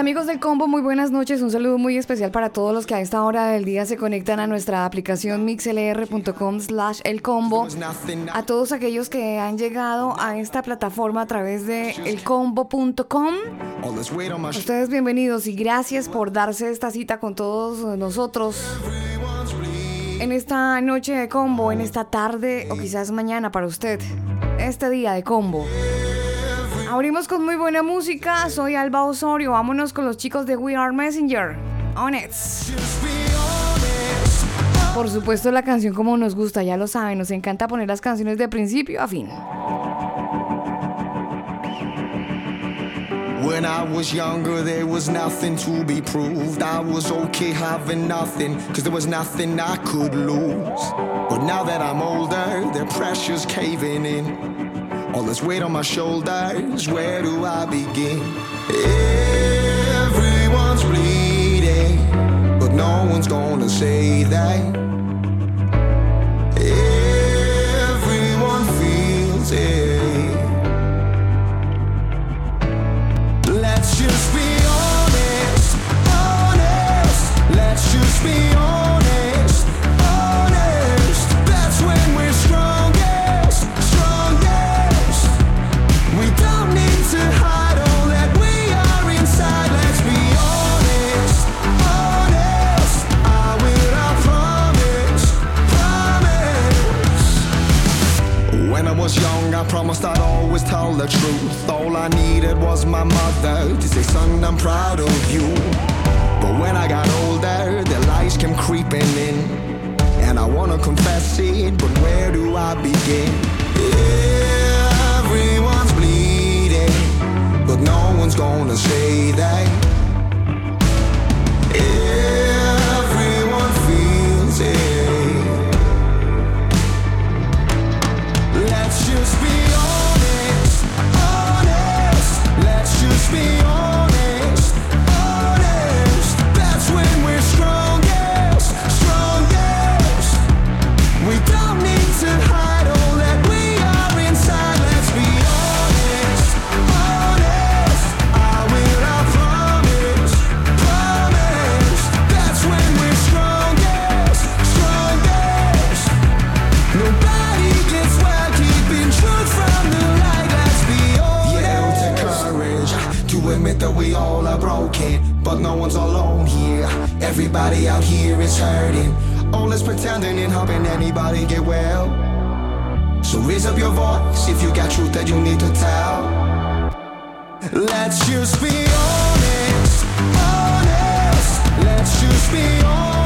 Amigos del combo, muy buenas noches. Un saludo muy especial para todos los que a esta hora del día se conectan a nuestra aplicación mixlr.com slash el combo. A todos aquellos que han llegado a esta plataforma a través de elcombo.com. Ustedes bienvenidos y gracias por darse esta cita con todos nosotros. En esta noche de combo, en esta tarde o quizás mañana para usted. Este día de combo. Abrimos con muy buena música. Soy Alba Osorio. Vámonos con los chicos de We Are Messenger. Honest. Por supuesto, la canción como nos gusta, ya lo saben. Nos encanta poner las canciones de principio a fin. When I was younger, there was nothing to be proved. I was okay having nothing, cause there was nothing I could lose. But now that I'm older, the pressure's caving in. All this weight on my shoulders, where do I begin? Everyone's bleeding, but no one's gonna say that. Everyone feels it. Let's just be honest, honest. Let's just be honest, promised I'd always tell the truth. All I needed was my mother to say, son, I'm proud of you. But when I got older, the lies came creeping in. And I wanna confess it, but where do I begin? Everyone's bleeding, but no one's gonna say that. But no one's alone here. Everybody out here is hurting. Oh, All is pretending and helping anybody get well. So raise up your voice if you got truth that you need to tell. Let's just be honest, honest. Let's just be honest,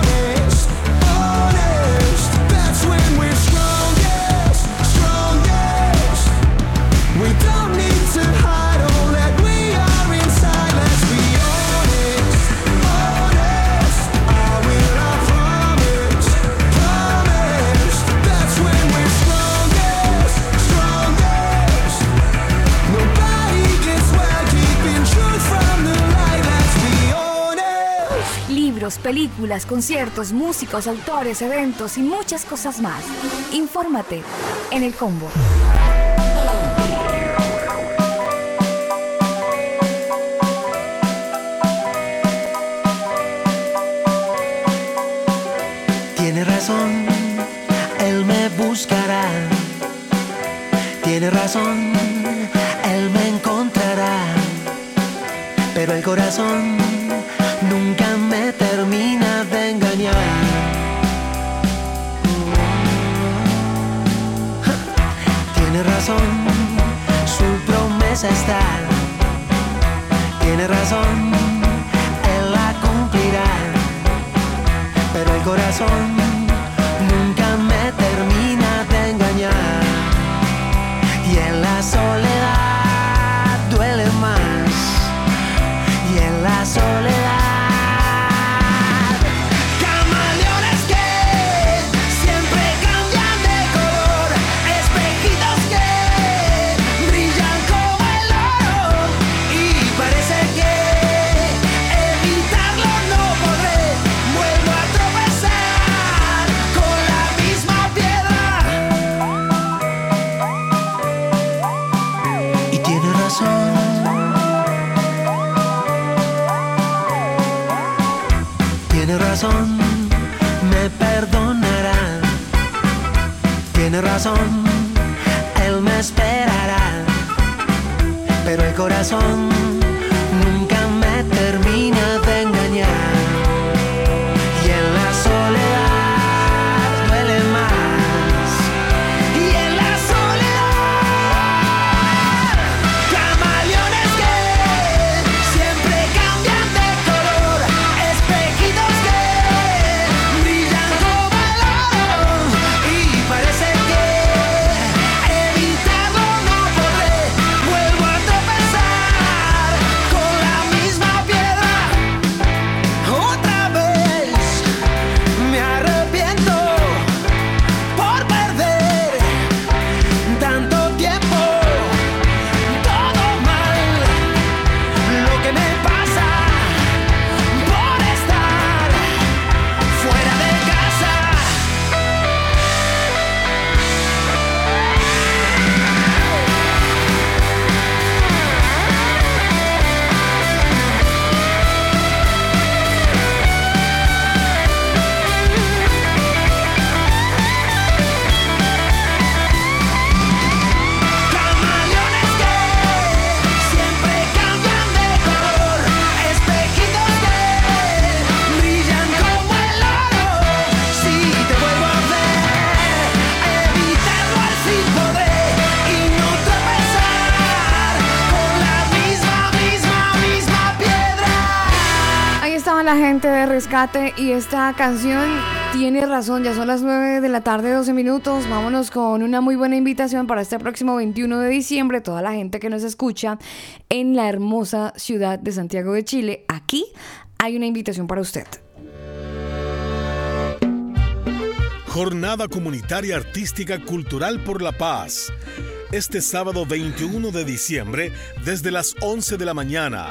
películas, conciertos, músicos, autores, eventos y muchas cosas más. Infórmate en el combo. Tiene razón, él me buscará. Tiene razón, él me encontrará. Pero el corazón Tiene razón, su promesa está. Tiene razón, él la cumplirá pero el corazón nunca me termina de engañar. Y en la soledad duele más. Y en la soledad me perdonará. Tiene razón, él me esperará. Pero el corazón de rescate y esta canción tiene razón, ya son las 9 de la tarde, 12 minutos. Vámonos con una muy buena invitación para este próximo 21 de diciembre. Toda la gente que nos escucha en la hermosa ciudad de Santiago de Chile, aquí hay una invitación para usted. Jornada Comunitaria Artística Cultural por la Paz. Este sábado 21 de diciembre, desde las 11 de la mañana,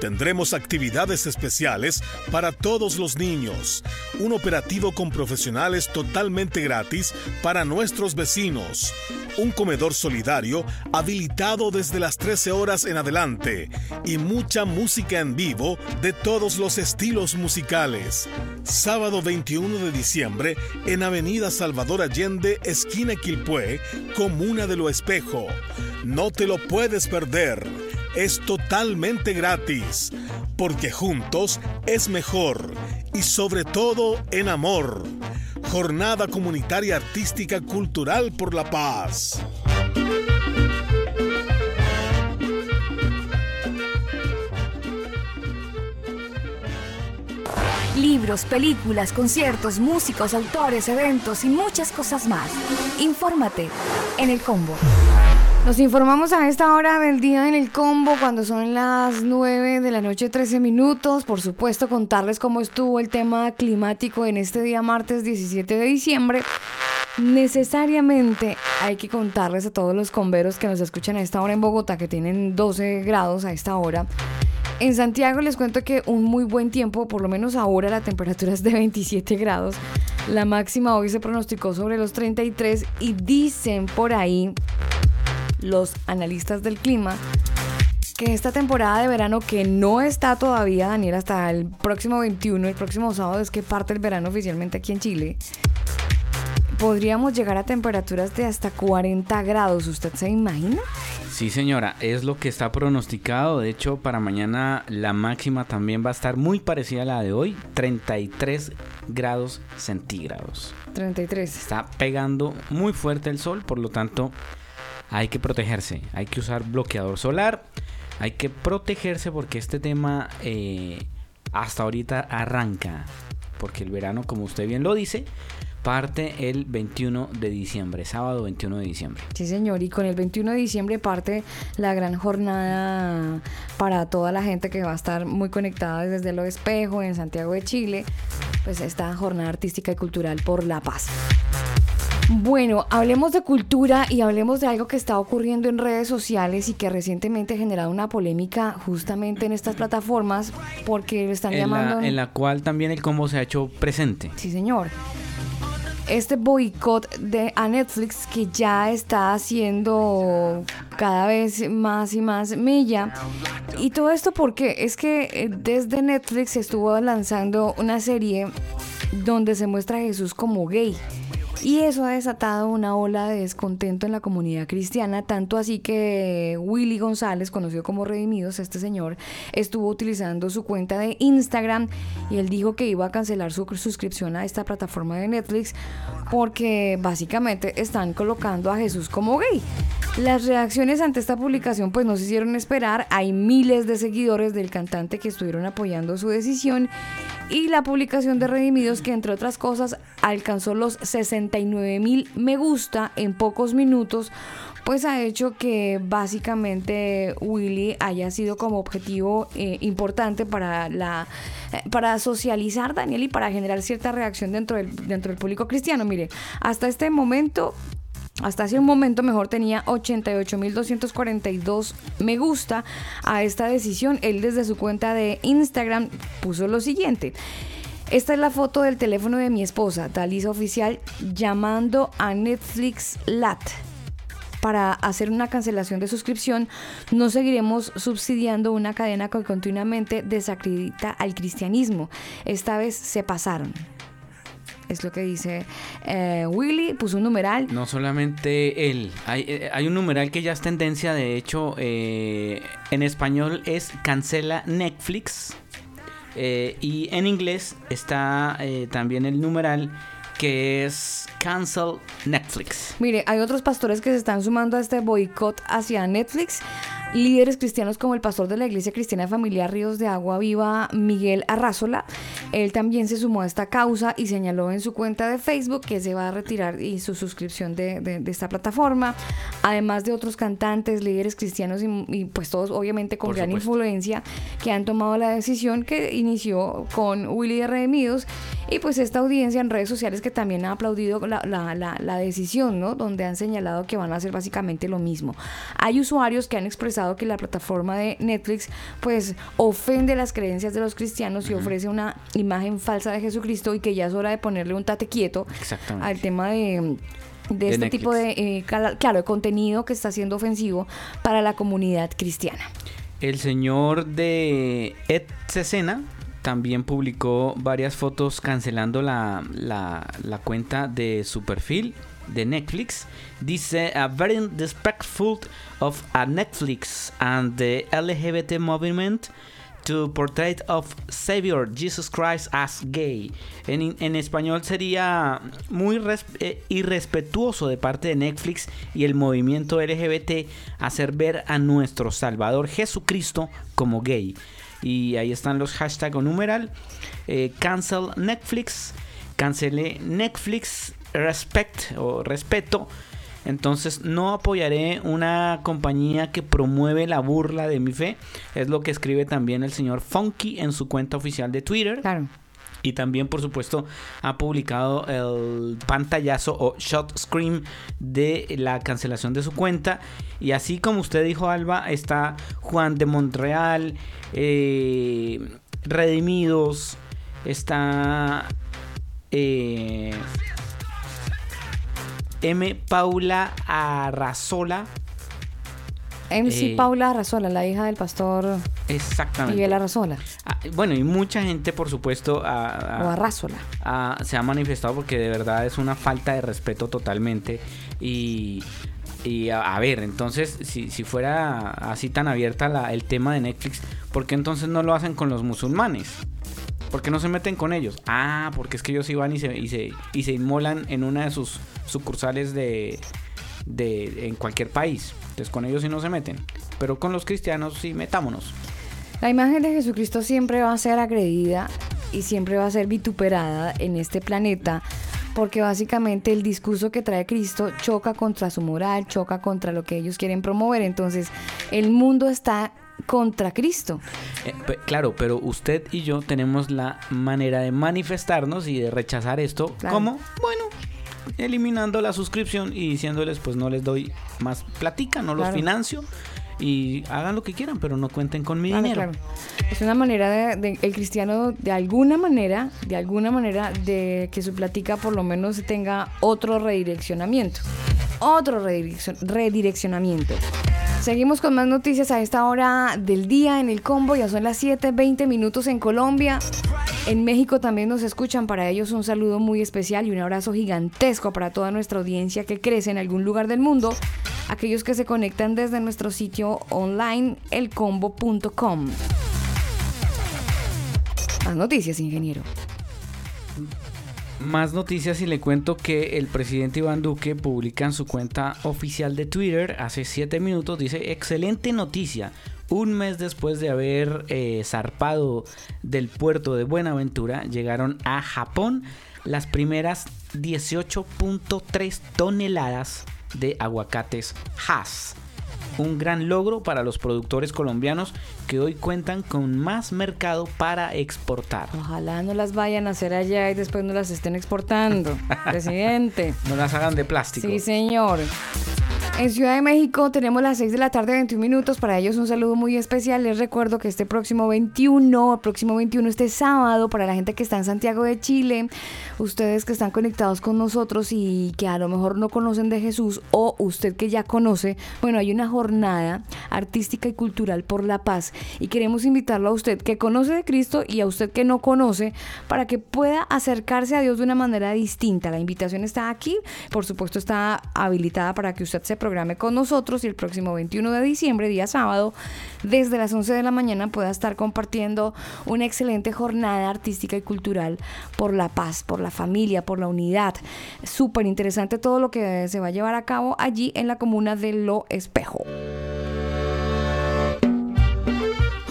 tendremos actividades especiales para todos los niños. Un operativo con profesionales totalmente gratis para nuestros vecinos. Un comedor solidario habilitado desde las 13 horas en adelante. Y mucha música en vivo de todos los estilos musicales. Sábado 21 de diciembre en Avenida Salvador Allende, esquina Quilpué, Comuna de Lo Espejo. No te lo puedes perder. Es totalmente gratis, porque juntos es mejor y sobre todo en amor. Jornada Comunitaria Artística Cultural por la Paz. Libros, películas, conciertos, músicos, autores, eventos y muchas cosas más. Infórmate en el combo. Nos informamos a esta hora del día en el combo cuando son las 9 de la noche 13 minutos. Por supuesto contarles cómo estuvo el tema climático en este día martes 17 de diciembre. Necesariamente hay que contarles a todos los comberos que nos escuchan a esta hora en Bogotá que tienen 12 grados a esta hora. En Santiago les cuento que un muy buen tiempo, por lo menos ahora la temperatura es de 27 grados. La máxima hoy se pronosticó sobre los 33 y dicen por ahí los analistas del clima que esta temporada de verano que no está todavía, Daniel, hasta el próximo 21, el próximo sábado es que parte el verano oficialmente aquí en Chile, podríamos llegar a temperaturas de hasta 40 grados. ¿Usted se imagina? Sí, señora, es lo que está pronosticado. De hecho, para mañana la máxima también va a estar muy parecida a la de hoy, 33 grados centígrados. 33. Está pegando muy fuerte el sol, por lo tanto hay que protegerse, hay que usar bloqueador solar, hay que protegerse porque este tema eh, hasta ahorita arranca, porque el verano, como usted bien lo dice, parte el 21 de diciembre, sábado 21 de diciembre. Sí, señor, y con el 21 de diciembre parte la gran jornada para toda la gente que va a estar muy conectada desde Lo Espejo en Santiago de Chile, pues esta jornada artística y cultural por la paz. Bueno, hablemos de cultura y hablemos de algo que está ocurriendo en redes sociales y que recientemente ha generado una polémica justamente en estas plataformas porque lo están En llamando... la, en la cual también el combo se ha hecho presente. Sí, señor. este boicot de a Netflix que ya está haciendo cada vez más y más mella. Y todo esto porque es que eh, desde Netflix estuvo lanzando una serie donde se muestra a Jesús como gay. Y eso ha desatado una ola de descontento en la comunidad cristiana, tanto así que Willy González, conocido como Redimidos, este señor, estuvo utilizando su cuenta de Instagram y él dijo que iba a cancelar su suscripción a esta plataforma de Netflix porque básicamente están colocando a Jesús como gay. Las reacciones ante esta publicación pues no se hicieron esperar, hay miles de seguidores del cantante que estuvieron apoyando su decisión y la publicación de Redimidos que entre otras cosas alcanzó los 69 mil me gusta en pocos minutos pues ha hecho que básicamente Willy haya sido como objetivo eh, importante para la eh, para socializar Daniel y para generar cierta reacción dentro del dentro del público cristiano. Mire hasta este momento hasta hace un momento mejor tenía 88.242 me gusta a esta decisión. Él desde su cuenta de Instagram puso lo siguiente. Esta es la foto del teléfono de mi esposa, Dalisa Oficial, llamando a Netflix LAT para hacer una cancelación de suscripción. No seguiremos subsidiando una cadena que continuamente desacredita al cristianismo. Esta vez se pasaron. Es lo que dice eh, Willy, puso un numeral. No solamente él, hay, eh, hay un numeral que ya es tendencia, de hecho, eh, en español es cancela Netflix eh, y en inglés está también el numeral que es cancel Netflix. Mire, hay otros pastores que se están sumando a este boicot hacia Netflix. Líderes cristianos como el pastor de la Iglesia Cristiana Familiar Ríos de Agua Viva, Miguel Arrázola, él también se sumó a esta causa y señaló en su cuenta de Facebook que se va a retirar y su suscripción de, de- de esta plataforma, además de otros cantantes, líderes cristianos y, y, pues todos obviamente con Por gran supuesto. influencia que han tomado la decisión que inició con Willy de Redimidos y pues esta audiencia en redes sociales que también ha aplaudido la, la- la- la decisión, ¿no? Donde han señalado que van a hacer básicamente lo mismo. Hay usuarios que han expresado que la plataforma de Netflix pues ofende las creencias de los cristianos y ofrece una imagen falsa de Jesucristo y que ya es hora de ponerle un tate quieto al tema de de De este Netflix. tipo de, eh, claro, de contenido que está siendo ofensivo para la comunidad cristiana. El señor de Ed Cesena también publicó varias fotos cancelando la, la, cuenta de su perfil de Netflix. Dice, a very disrespectful of a Netflix and the LGBT movement to portrait of Savior Jesus Christ as gay. En, en español sería muy eh, irrespetuoso de parte de Netflix y el movimiento LGBT hacer ver a nuestro Salvador Jesucristo como gay. Y ahí están los hashtags o numeral. eh, cancel Netflix, cancele Netflix, respect o respeto. Entonces no apoyaré una compañía que promueve la burla de mi fe. Es lo que escribe también el señor Funky en su cuenta oficial de Twitter. Claro. Y también, por supuesto, ha publicado el pantallazo o shot screen de la cancelación de su cuenta. Y así como usted dijo, Alba, está Juan de Montreal, eh, Redimidos, está eh, M. Paula Arrazola. MC Eh, Paula Arrazola, la hija del pastor Exactamente. Miguel Arrazola. Ah, bueno, y mucha gente, por supuesto, a- a- O Arrazola. se ha manifestado porque de verdad es una falta de respeto totalmente. Y, a ver, entonces, si, si fuera así tan abierta la- el tema de Netflix, ¿por qué entonces no lo hacen con los musulmanes? ¿Por qué no se meten con ellos? Ah, porque es que ellos iban y se, y se, y se inmolan en una de sus sucursales de, de en cualquier país. Entonces con ellos sí no se meten. Pero con los cristianos sí metámonos. La imagen de Jesucristo siempre va a ser agredida y siempre va a ser vituperada en este planeta porque básicamente el discurso que trae Cristo choca contra su moral, choca contra lo que ellos quieren promover. Entonces el mundo está contra Cristo. Eh, claro, pero usted y yo tenemos la manera de manifestarnos y de rechazar esto. Claro. ¿Cómo? Bueno, eliminando la suscripción y diciéndoles, pues no les doy más platica, no los financio. y hagan lo que quieran, pero no cuenten con mi Claro, dinero. claro. Es una manera de, de- el cristiano de alguna manera, de alguna manera de que su plática por lo menos tenga otro redireccionamiento. Otro redireccion- redireccionamiento. Seguimos con más noticias a esta hora del día en el combo. Ya son las 7:20 minutos en Colombia. En México también nos escuchan. Para ellos un saludo muy especial y un abrazo gigantesco para toda nuestra audiencia que crece en algún lugar del mundo. Aquellos que se conectan desde nuestro sitio online elcombo.com. Más noticias, ingeniero. Más noticias y le cuento que el presidente Iván Duque publica en su cuenta oficial de Twitter hace 7 minutos, dice, excelente noticia. Un mes después de haber eh, zarpado del puerto de Buenaventura, llegaron a Japón las primeras 18.3 toneladas de aguacates Hass. Un gran logro para los productores colombianos que hoy cuentan con más mercado para exportar. Ojalá no las vayan a hacer allá y después no las estén exportando. Presidente. No las hagan de plástico. Sí, señor. En Ciudad de México tenemos las 6 de la tarde, 21 minutos. Para ellos un saludo muy especial. Les recuerdo que este próximo 21, el próximo 21, este sábado, para la gente que está en Santiago de Chile, ustedes que están conectados con nosotros y que a lo mejor no conocen de Jesús o usted que ya conoce, bueno, hay una jornada artística y cultural por la paz y queremos invitarlo a usted que conoce de Cristo y a usted que no conoce para que pueda acercarse a Dios de una manera distinta. La invitación está aquí, por supuesto está habilitada para que usted se programe con nosotros y el próximo 21 de diciembre, día sábado, desde las 11 de la mañana pueda estar compartiendo una excelente jornada artística y cultural por la paz, por la familia, por la unidad. Súper interesante todo lo que se va a llevar a cabo allí en la comuna de Lo Espejo.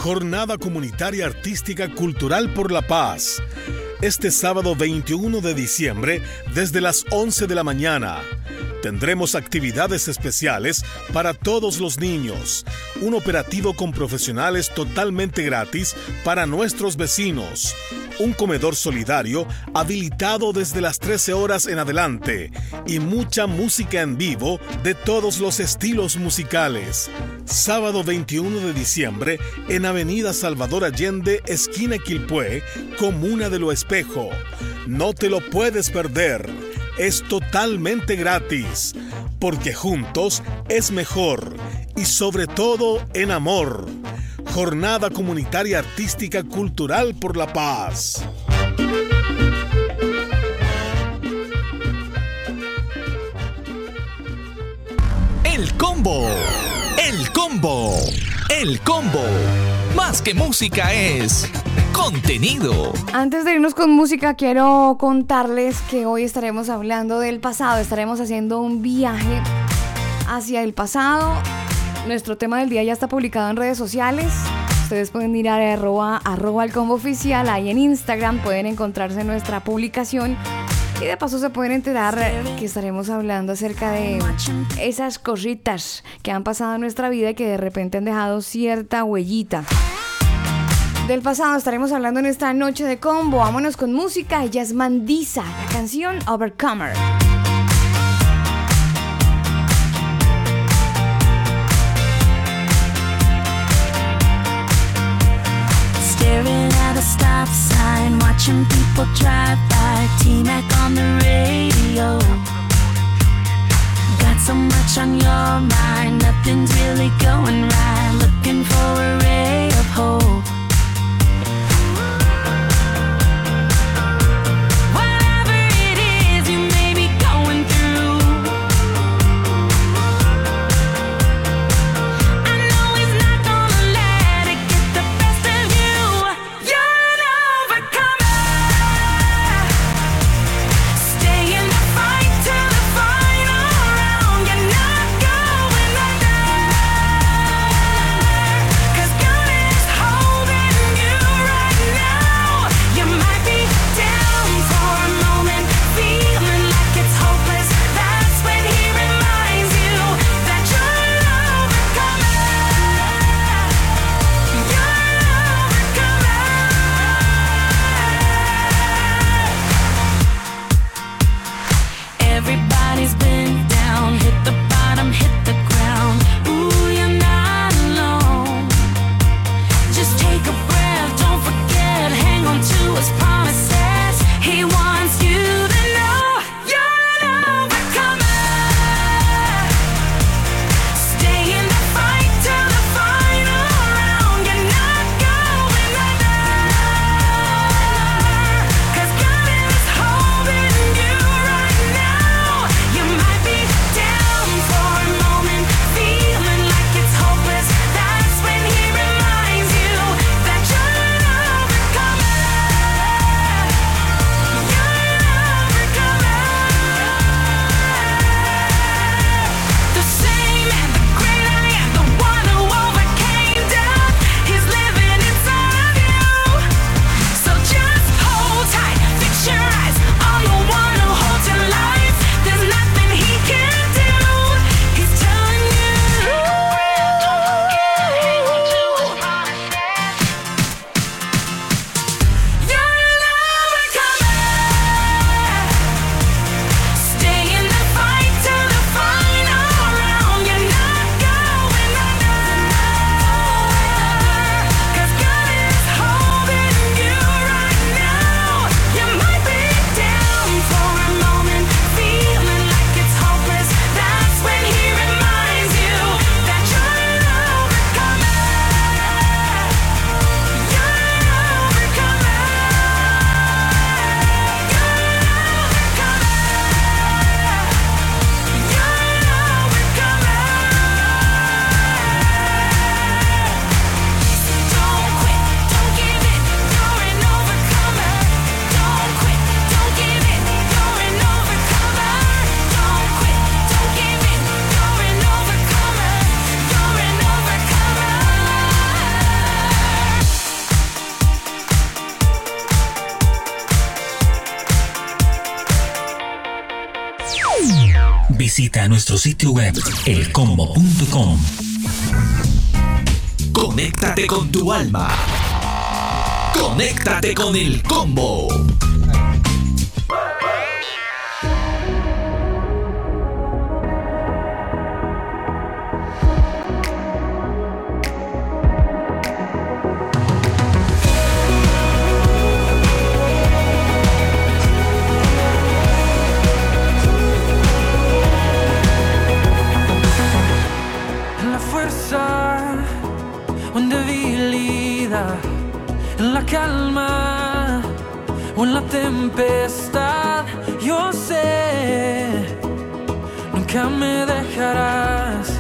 Jornada Comunitaria Artística Cultural por la Paz. Este sábado 21 de diciembre, desde las 11 de la mañana, tendremos actividades especiales para todos los niños. Un operativo con profesionales totalmente gratis para nuestros vecinos. Un comedor solidario habilitado desde las 13 horas en adelante. Y mucha música en vivo de todos los estilos musicales. Sábado 21 de diciembre en Avenida Salvador Allende, esquina Quilpué, Comuna de Lo Espejo. No te lo puedes perder. Es totalmente gratis, porque juntos es mejor y sobre todo en amor. Jornada Comunitaria Artística Cultural por la Paz. El combo. El combo. El combo. Más que música es contenido. Antes de irnos con música, quiero contarles que hoy estaremos hablando del pasado. Estaremos haciendo un viaje hacia el pasado. Nuestro tema del día ya está publicado en redes sociales. Ustedes pueden ir a arroba, arroba el combo oficial. Ahí en Instagram pueden encontrarse nuestra publicación. Y de paso se pueden enterar que estaremos hablando acerca de esas cositas que han pasado en nuestra vida y que de repente han dejado cierta huellita. Del pasado estaremos hablando en esta noche de combo. Vámonos con música. Ella es Mandisa, la canción Overcomer. Staring at a stop sign, watching people drive by. T-Mac on the radio. Got so much on your mind, nothing's really going right. Looking for a ray of hope. Web elcombo.com. Conéctate con tu alma. Conéctate con el combo. O en debilidad, en la calma o en la tempestad. Yo sé, nunca me dejarás.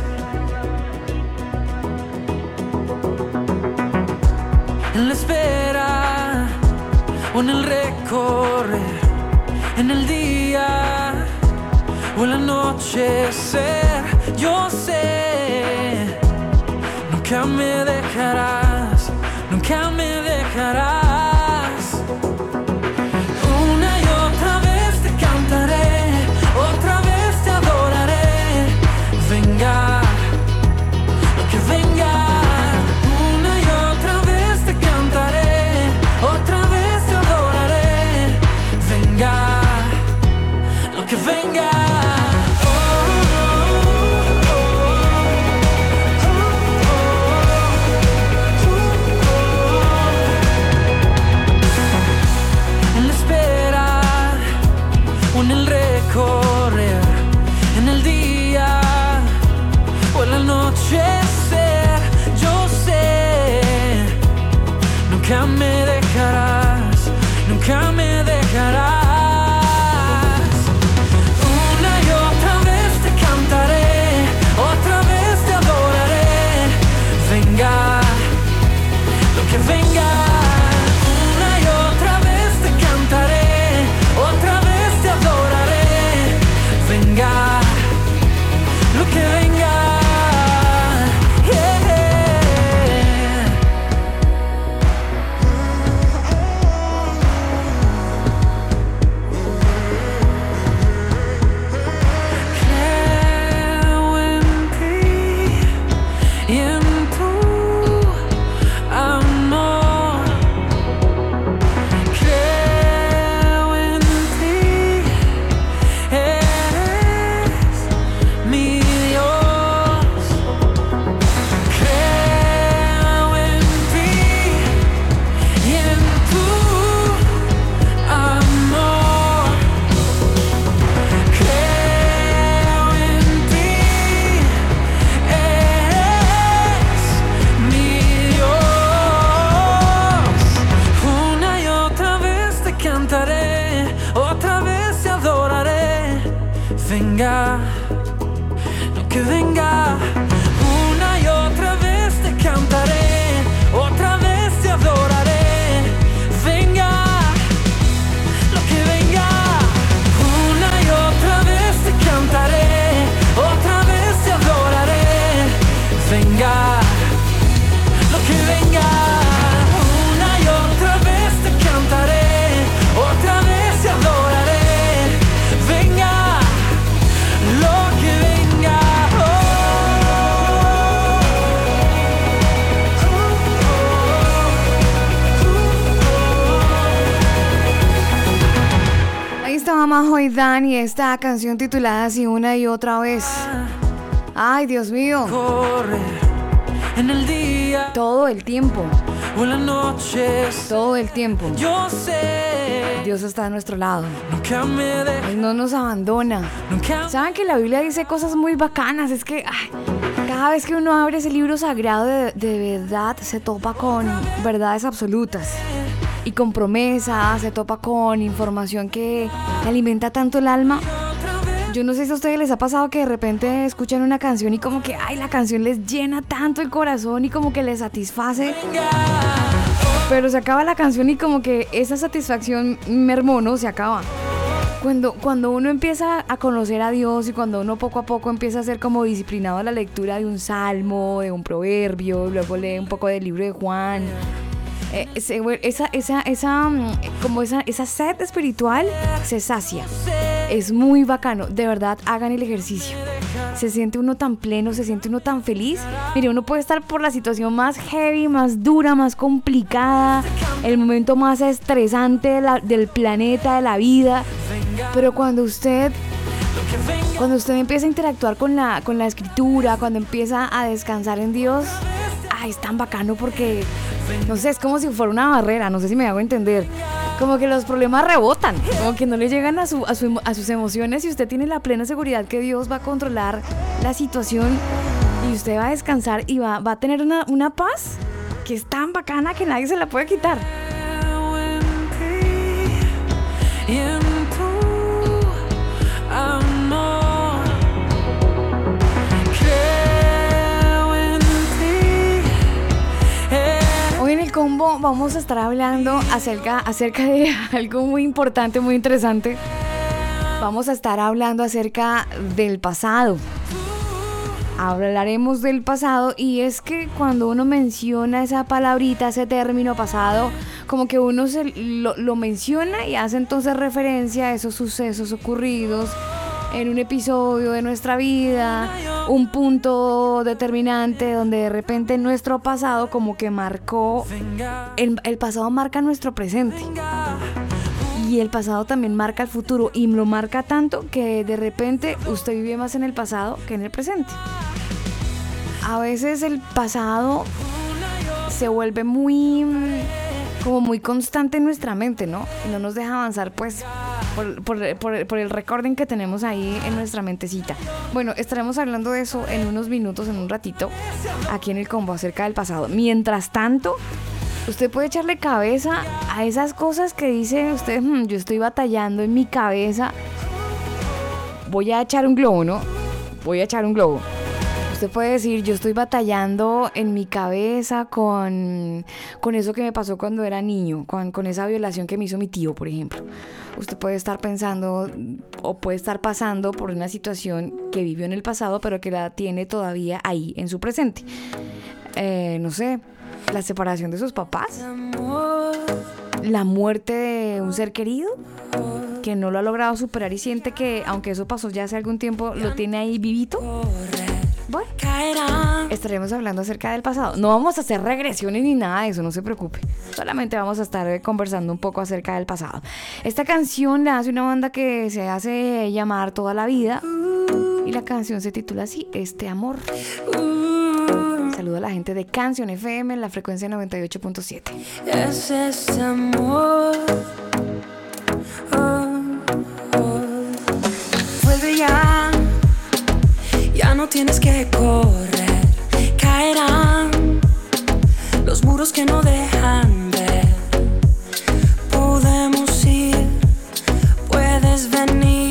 En la espera o en el recorrer, en el día o el anochecer, yo sé, nunca me dejarás, nunca me dejarás. Majo y Dan y esta canción titulada así una y otra vez. Ay, Dios mío. En el día Todo el tiempo, o en todo el tiempo. Yo sé, Dios está a nuestro lado. nunca me. Él no nos abandona. Nunca Saben que la Biblia dice cosas muy bacanas. Es que ay, cada vez que uno abre ese libro sagrado de, de verdad se topa con verdades absolutas. Y con promesas, se topa con información que alimenta tanto el alma. Yo no sé si a ustedes les ha pasado que de repente escuchan una canción y como que, ay, la canción les llena tanto el corazón y como que les satisface. Pero se acaba la canción y como que esa satisfacción mermó, ¿no? Se acaba. Cuando, cuando uno empieza a conocer a Dios y cuando uno poco a poco empieza a ser como disciplinado a la lectura de un salmo, de un proverbio, luego lee un poco del libro de Juan, eh, esa, esa, esa, mm, como esa, esa sed espiritual se sacia. Es muy bacano, de verdad, hagan el ejercicio. Se siente uno tan pleno, se siente uno tan feliz. Mire, uno puede estar por la situación más heavy, más dura, más complicada, el momento más estresante del planeta, de la vida. Pero cuando usted cuando usted empieza a interactuar con la, con la escritura, cuando empieza a descansar en Dios, ay, es tan bacano porque, no sé, es como si fuera una barrera, no sé si me hago entender. Como que los problemas rebotan, como que no le llegan a, su, a, sus emociones y usted tiene la plena seguridad que Dios va a controlar la situación y usted va a descansar y va, va a tener una, una paz que es tan bacana que nadie se la puede quitar. Combo vamos a estar hablando acerca, acerca de algo muy importante, muy interesante. Vamos a estar hablando acerca del pasado. Hablaremos del pasado y es que cuando uno menciona esa palabrita, ese término pasado, como que uno se lo menciona y hace entonces referencia a esos sucesos ocurridos en un episodio de nuestra vida, un punto determinante donde de repente nuestro pasado como que marcó, el, pasado marca nuestro presente. Y el pasado también marca el futuro y lo marca tanto que de repente usted vive más en el pasado que en el presente. A veces el pasado se vuelve muy como muy constante en nuestra mente, ¿no? No nos deja avanzar pues por, el recording que tenemos ahí en nuestra mentecita. Bueno, estaremos hablando de eso en unos minutos, en un ratito, aquí en el combo acerca del pasado. Mientras tanto, Usted puede echarle cabeza a esas cosas que dice usted, "Hmm, yo estoy batallando en mi cabeza. Voy a echar un globo, ¿no? Voy a echar un globo. Usted puede decir, yo estoy batallando en mi cabeza con, con eso que me pasó cuando era niño, con, esa violación que me hizo mi tío, por ejemplo. Usted puede estar pensando o puede estar pasando por una situación que vivió en el pasado, pero que la tiene todavía ahí en su presente. Eh, no sé, la separación de sus papás, la muerte de un ser querido que no lo ha logrado superar y siente que, aunque eso pasó ya hace algún tiempo, lo tiene ahí vivito. Bueno, estaremos hablando acerca del pasado. No vamos a hacer regresiones ni nada de eso, no se preocupe. Solamente vamos a estar eh, conversando un poco acerca del pasado. Esta canción la hace una banda que se hace llamar Toda la Vida. Y la canción se titula así, Este Amor. Saludo a la gente de Canción FM en la frecuencia 98.7. Es ese amor. Oh. No tienes que correr. Caerán los muros que no dejan ver. Podemos ir, puedes venir,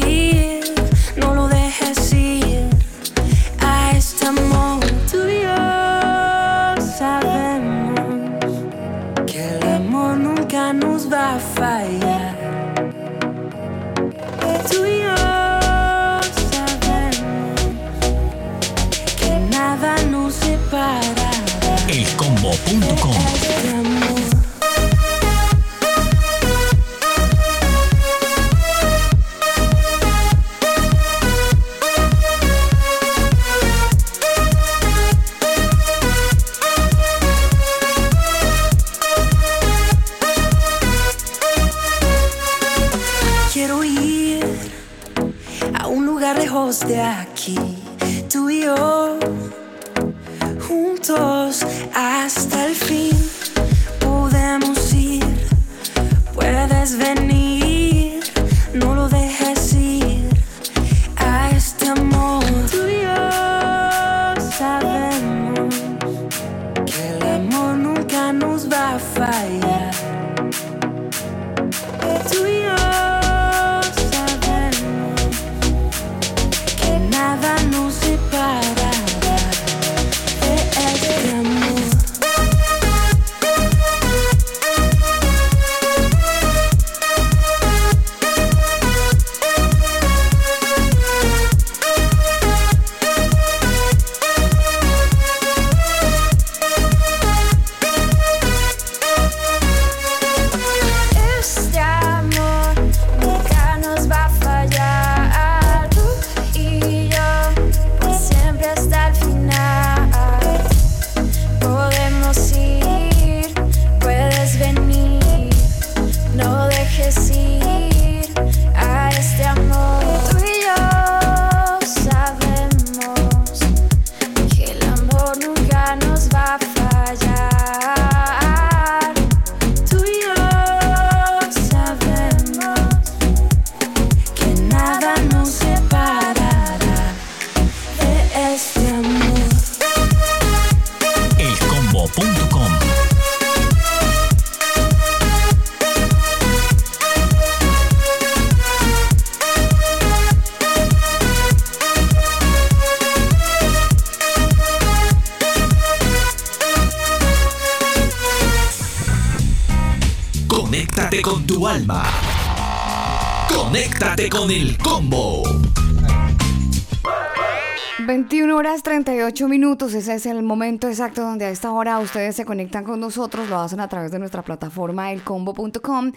48 minutos, ese es el momento exacto donde a esta hora ustedes se conectan con nosotros, lo hacen a través de nuestra plataforma elcombo.com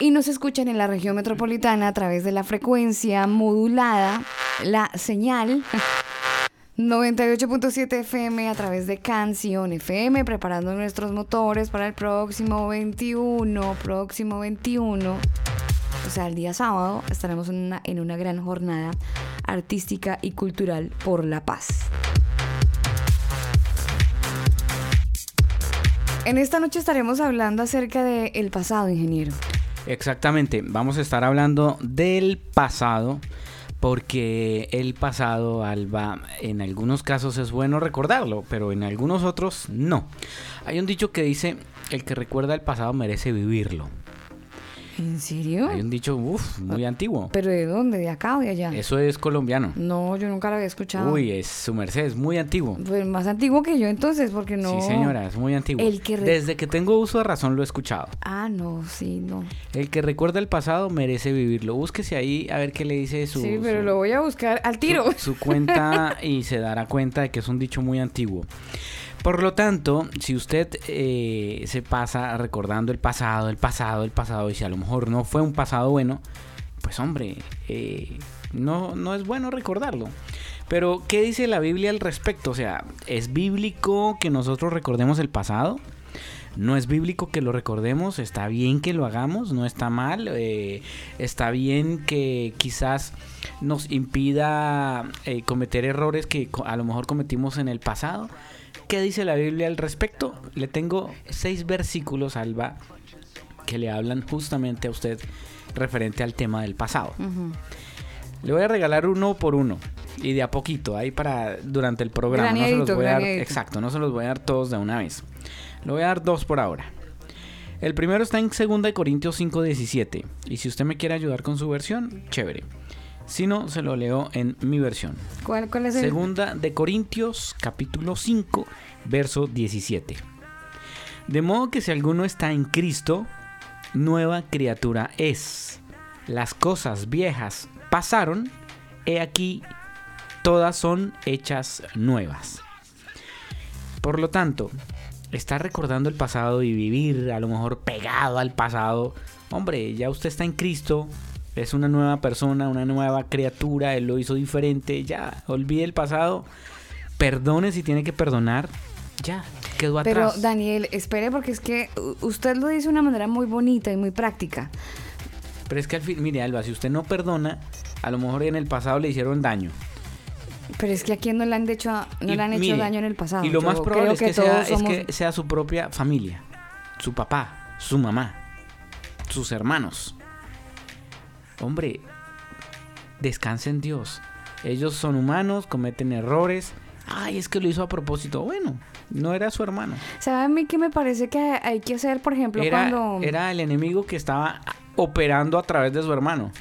y nos escuchan en la región metropolitana a través de la frecuencia modulada, la señal 98.7 FM a través de Canción FM, preparando nuestros motores para el próximo 21, próximo 21. O sea, el día sábado estaremos en una, en una gran jornada artística y cultural por la paz. En esta noche estaremos hablando acerca del pasado, ingeniero. Exactamente, vamos a estar hablando del pasado, porque el pasado, Alba, en algunos casos es bueno recordarlo, pero en algunos otros no. Hay un dicho que dice, el que recuerda el pasado merece vivirlo. ¿En serio? Hay un dicho, uff, muy antiguo. ¿Pero de dónde? ¿De acá o de allá? Eso es colombiano. No, yo nunca lo había escuchado. Uy, es su merced, es muy antiguo. Pues más antiguo que yo entonces, porque no... Sí, señora, es muy antiguo. El que re- Desde que tengo uso de razón lo he escuchado. Ah, no, sí, no. El que recuerda el pasado merece vivirlo. Búsquese ahí a ver qué le dice su, sí, pero su- lo voy a buscar al tiro. su, su cuenta y se dará cuenta de que es un dicho muy antiguo. Por lo tanto, si usted eh, se pasa recordando el pasado, el pasado, el pasado, y si a lo mejor no fue un pasado bueno, pues hombre, eh, no, no es bueno recordarlo. Pero, ¿qué dice la Biblia al respecto? O sea, ¿es bíblico que nosotros recordemos el pasado? No es bíblico que lo recordemos, está bien que lo hagamos, no está mal, eh, está bien que quizás nos impida cometer errores que a lo mejor cometimos en el pasado. ¿Qué dice la Biblia al respecto? Le tengo seis versículos, Alba, que le hablan justamente a usted referente al tema del pasado. Le voy a regalar uno por uno y de a poquito, ahí para durante el programa. no se los voy a dar, exacto, no se los voy a dar todos de una vez. Le voy a dar dos por ahora. El primero está en 2 de Corintios 5:17 y si usted me quiere ayudar con su versión, chévere. Si no, se lo leo en mi versión. ¿Cuál, cuál es el...? Segunda de Corintios, capítulo 5, verso 17. De modo que si alguno está en Cristo, nueva criatura es. Las cosas viejas pasaron, he aquí, todas son hechas nuevas. Por lo tanto, estar recordando el pasado y vivir a lo mejor pegado al pasado, hombre, ya usted está en Cristo, es una nueva persona, una nueva criatura, Él lo hizo diferente, ya, olvide el pasado, perdone si tiene que perdonar, ya, quedó Pero atrás. Daniel, espere porque es que usted lo dice de una manera muy bonita y muy práctica. Pero es que al fin, mire Alba, si usted no perdona, a lo mejor en el pasado le hicieron daño. Pero es que a quién no le han hecho, no Y le han hecho daño en el pasado. Y lo Yo más probable es que, sea, todos es somos- que sea su propia familia, su papá, su mamá, sus hermanos. Hombre, descansa en Dios. Ellos son humanos, cometen errores. Ay, es que lo hizo a propósito. Bueno, no era su hermano. ¿Sabe a mí qué me parece que hay que hacer, por ejemplo, Era, cuando... era el enemigo que estaba operando a través de su hermano.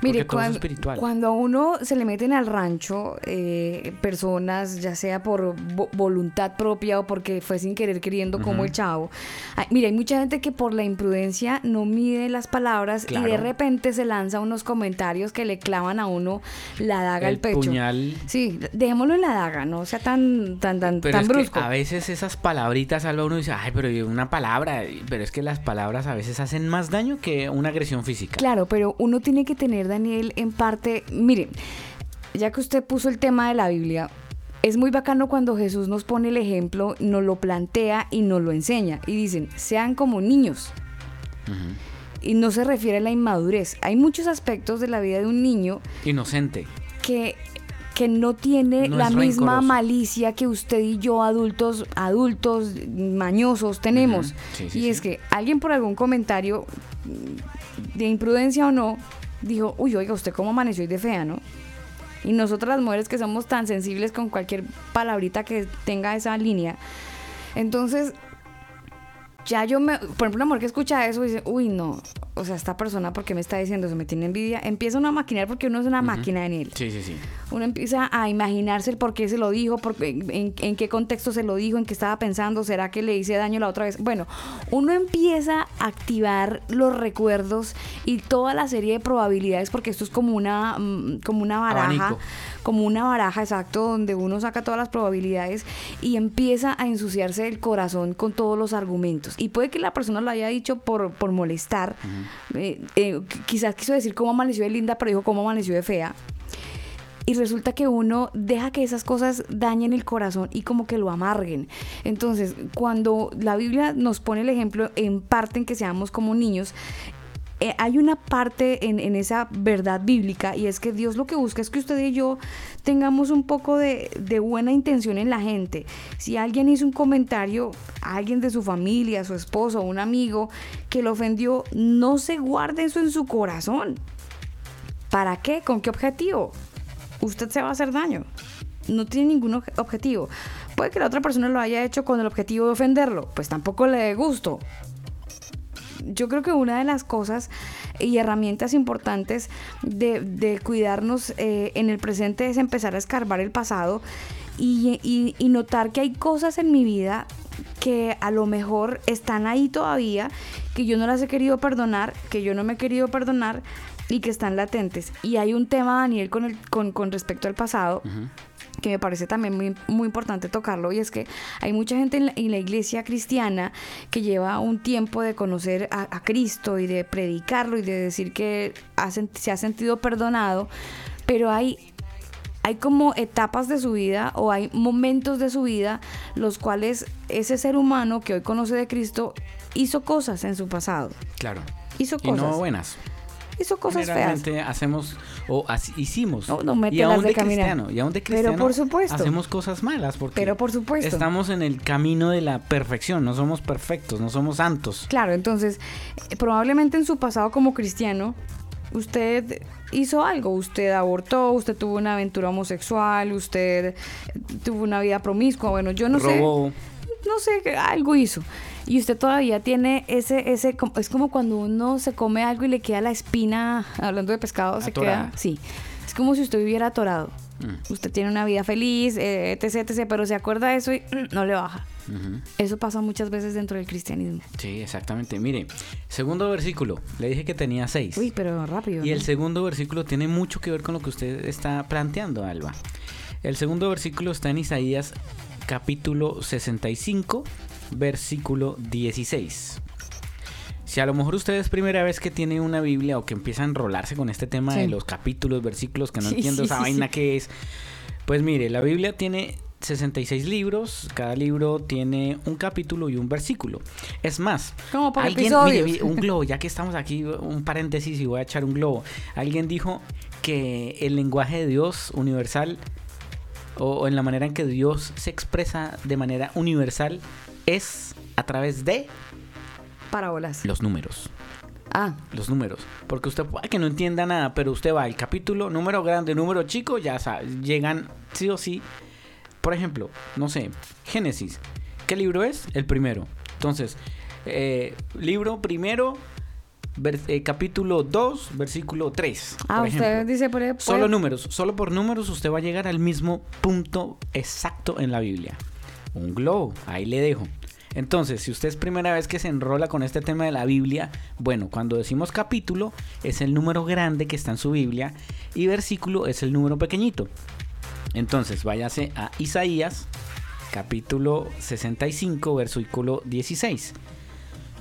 Mire, cuando, a uno se le meten al rancho eh, personas, ya sea por vo- voluntad propia o porque fue sin querer queriendo, como el chavo. Ay, mira, hay mucha gente que por la imprudencia no mide las palabras y de repente se lanza unos comentarios que le clavan a uno la daga al El pecho. puñal. Sí, dejémoslo en la daga, no sea tan, tan, tan, Pero tan es brusco. que a veces esas palabritas, Alba, uno dice, ay, pero una palabra. Pero es que las palabras a veces hacen más daño que una agresión física. Claro, pero uno tiene que tener, Daniel, en parte, mire, ya que usted puso el tema de la Biblia, es muy bacano cuando Jesús nos pone el ejemplo, nos lo plantea y nos lo enseña. Y dicen, sean como niños. Y no se refiere a la inmadurez. Hay muchos aspectos de la vida de un niño Inocente. que, que no tiene No la misma rencoroso. malicia que usted y yo, adultos, adultos mañosos, tenemos. Ujú. Sí, sí, y sí. es que alguien por algún comentario de imprudencia o no, dijo, uy, oiga, usted cómo amaneció y de fea, ¿no? Y nosotras las mujeres que somos tan sensibles con cualquier palabrita que tenga esa línea. Entonces, ya yo me, por ejemplo, una mujer que escucha eso dice, uy, no, o sea, esta persona, ¿por qué me está diciendo eso? Me tiene envidia. Empieza uno a maquinar porque uno es una máquina en él. Sí, sí, sí. Uno empieza a imaginarse el por qué se lo dijo, por, en, en- en qué contexto se lo dijo, en qué estaba pensando, será que le hice daño la otra vez. Bueno, uno empieza a activar los recuerdos y toda la serie de probabilidades, porque esto es como una, mm, como una baraja, Abanico. como una baraja exacto, donde uno saca todas las probabilidades y empieza a ensuciarse el corazón con todos los argumentos. Y puede que la persona lo haya dicho por, por molestar. Eh, eh, qu- quizás quiso decir cómo amaneció de linda, pero dijo cómo amaneció de fea. Y resulta que uno deja que esas cosas dañen el corazón y como que lo amarguen. Entonces, cuando la Biblia nos pone el ejemplo en parte en que seamos como niños, eh, hay una parte en, esa verdad bíblica y es que Dios lo que busca es que usted y yo tengamos un poco de, buena intención en la gente. Si alguien hizo un comentario, alguien de su familia, su esposo, un amigo que lo ofendió, no se guarde eso en su corazón. ¿Para qué? ¿Con qué objetivo? Usted se va a hacer daño. No tiene ningún obje- objetivo. Puede que la otra persona lo haya hecho con el objetivo de ofenderlo. Pues tampoco le dé gusto yo creo que una de las cosas y herramientas importantes de, cuidarnos eh, en el presente es empezar a escarbar el pasado y, notar que hay cosas en mi vida que a lo mejor están ahí todavía, que yo no las he querido perdonar, que yo no me he querido perdonar y que están latentes. Y hay un tema, Daniel, con, el, con, con respecto al pasado, que me parece también muy, muy importante tocarlo, y es que hay mucha gente en la, en la iglesia cristiana que lleva un tiempo de conocer a, a Cristo y de predicarlo y de decir que ha se ha sentido perdonado, pero hay hay como etapas de su vida o hay momentos de su vida los cuales ese ser humano que hoy conoce de Cristo hizo cosas en su pasado. Claro. Hizo Y cosas. no buenas. Hizo cosas feas. Hacemos o hicimos. No, no y aún de de cristiano, y aún de Pero cristiano por supuesto. hacemos cosas malas porque Pero por supuesto. estamos en el camino de la perfección, no somos perfectos, no somos santos. Claro, entonces, eh, probablemente en su pasado como cristiano, usted hizo algo, usted abortó, usted tuvo una aventura homosexual, usted tuvo una vida promiscua, bueno, yo no sé. No sé, que algo hizo. Y usted todavía tiene ese, ese, es como cuando uno se come algo y le queda la espina, hablando de pescado, se queda, sí. Es como si usted viviera atorado. Mm. Usted tiene una vida feliz, eh, etc, etc, pero se acuerda de eso y mm, no le baja. Eso pasa muchas veces dentro del cristianismo. Sí, exactamente. Mire, segundo versículo. Le dije que tenía seis. Uy, pero rápido. Y ¿no? el segundo versículo tiene mucho que ver con lo que usted está planteando, Alba. El segundo versículo está en Isaías capítulo 65, versículo 16. Si a lo mejor usted es primera vez que tiene una Biblia o que empieza a enrolarse con este tema Sí. de los capítulos, versículos, que no Sí, entiendo sí, esa vaina que es, pues mire, la Biblia tiene 66 libros, cada libro tiene un capítulo y un versículo. Es más, Como por alguien, episodios. mire, mire, un globo, ya que estamos aquí, un paréntesis y voy a echar un globo. Alguien dijo que el lenguaje de Dios universal, o, o en la manera en que Dios se expresa de manera universal, es a través de Parábolas. los números. Ah, Los números. Porque usted puede que no entienda nada, pero usted va al capítulo, número grande, número chico, ya sabe, llegan sí o sí. Por ejemplo, no sé, Génesis. ¿Qué libro es? El primero. Entonces, eh, libro primero, ver- eh, capítulo 2, versículo 3. ah por usted ejemplo. dice por ahí. Solo números, solo por números usted va a llegar al mismo punto exacto en la Biblia. Un globo, ahí le dejo. Entonces, si usted es primera vez que se enrola con este tema de la Biblia, bueno, cuando decimos capítulo es el número grande que está en su Biblia y versículo es el número pequeñito. Entonces, váyase a Isaías, capítulo 65, versículo 16.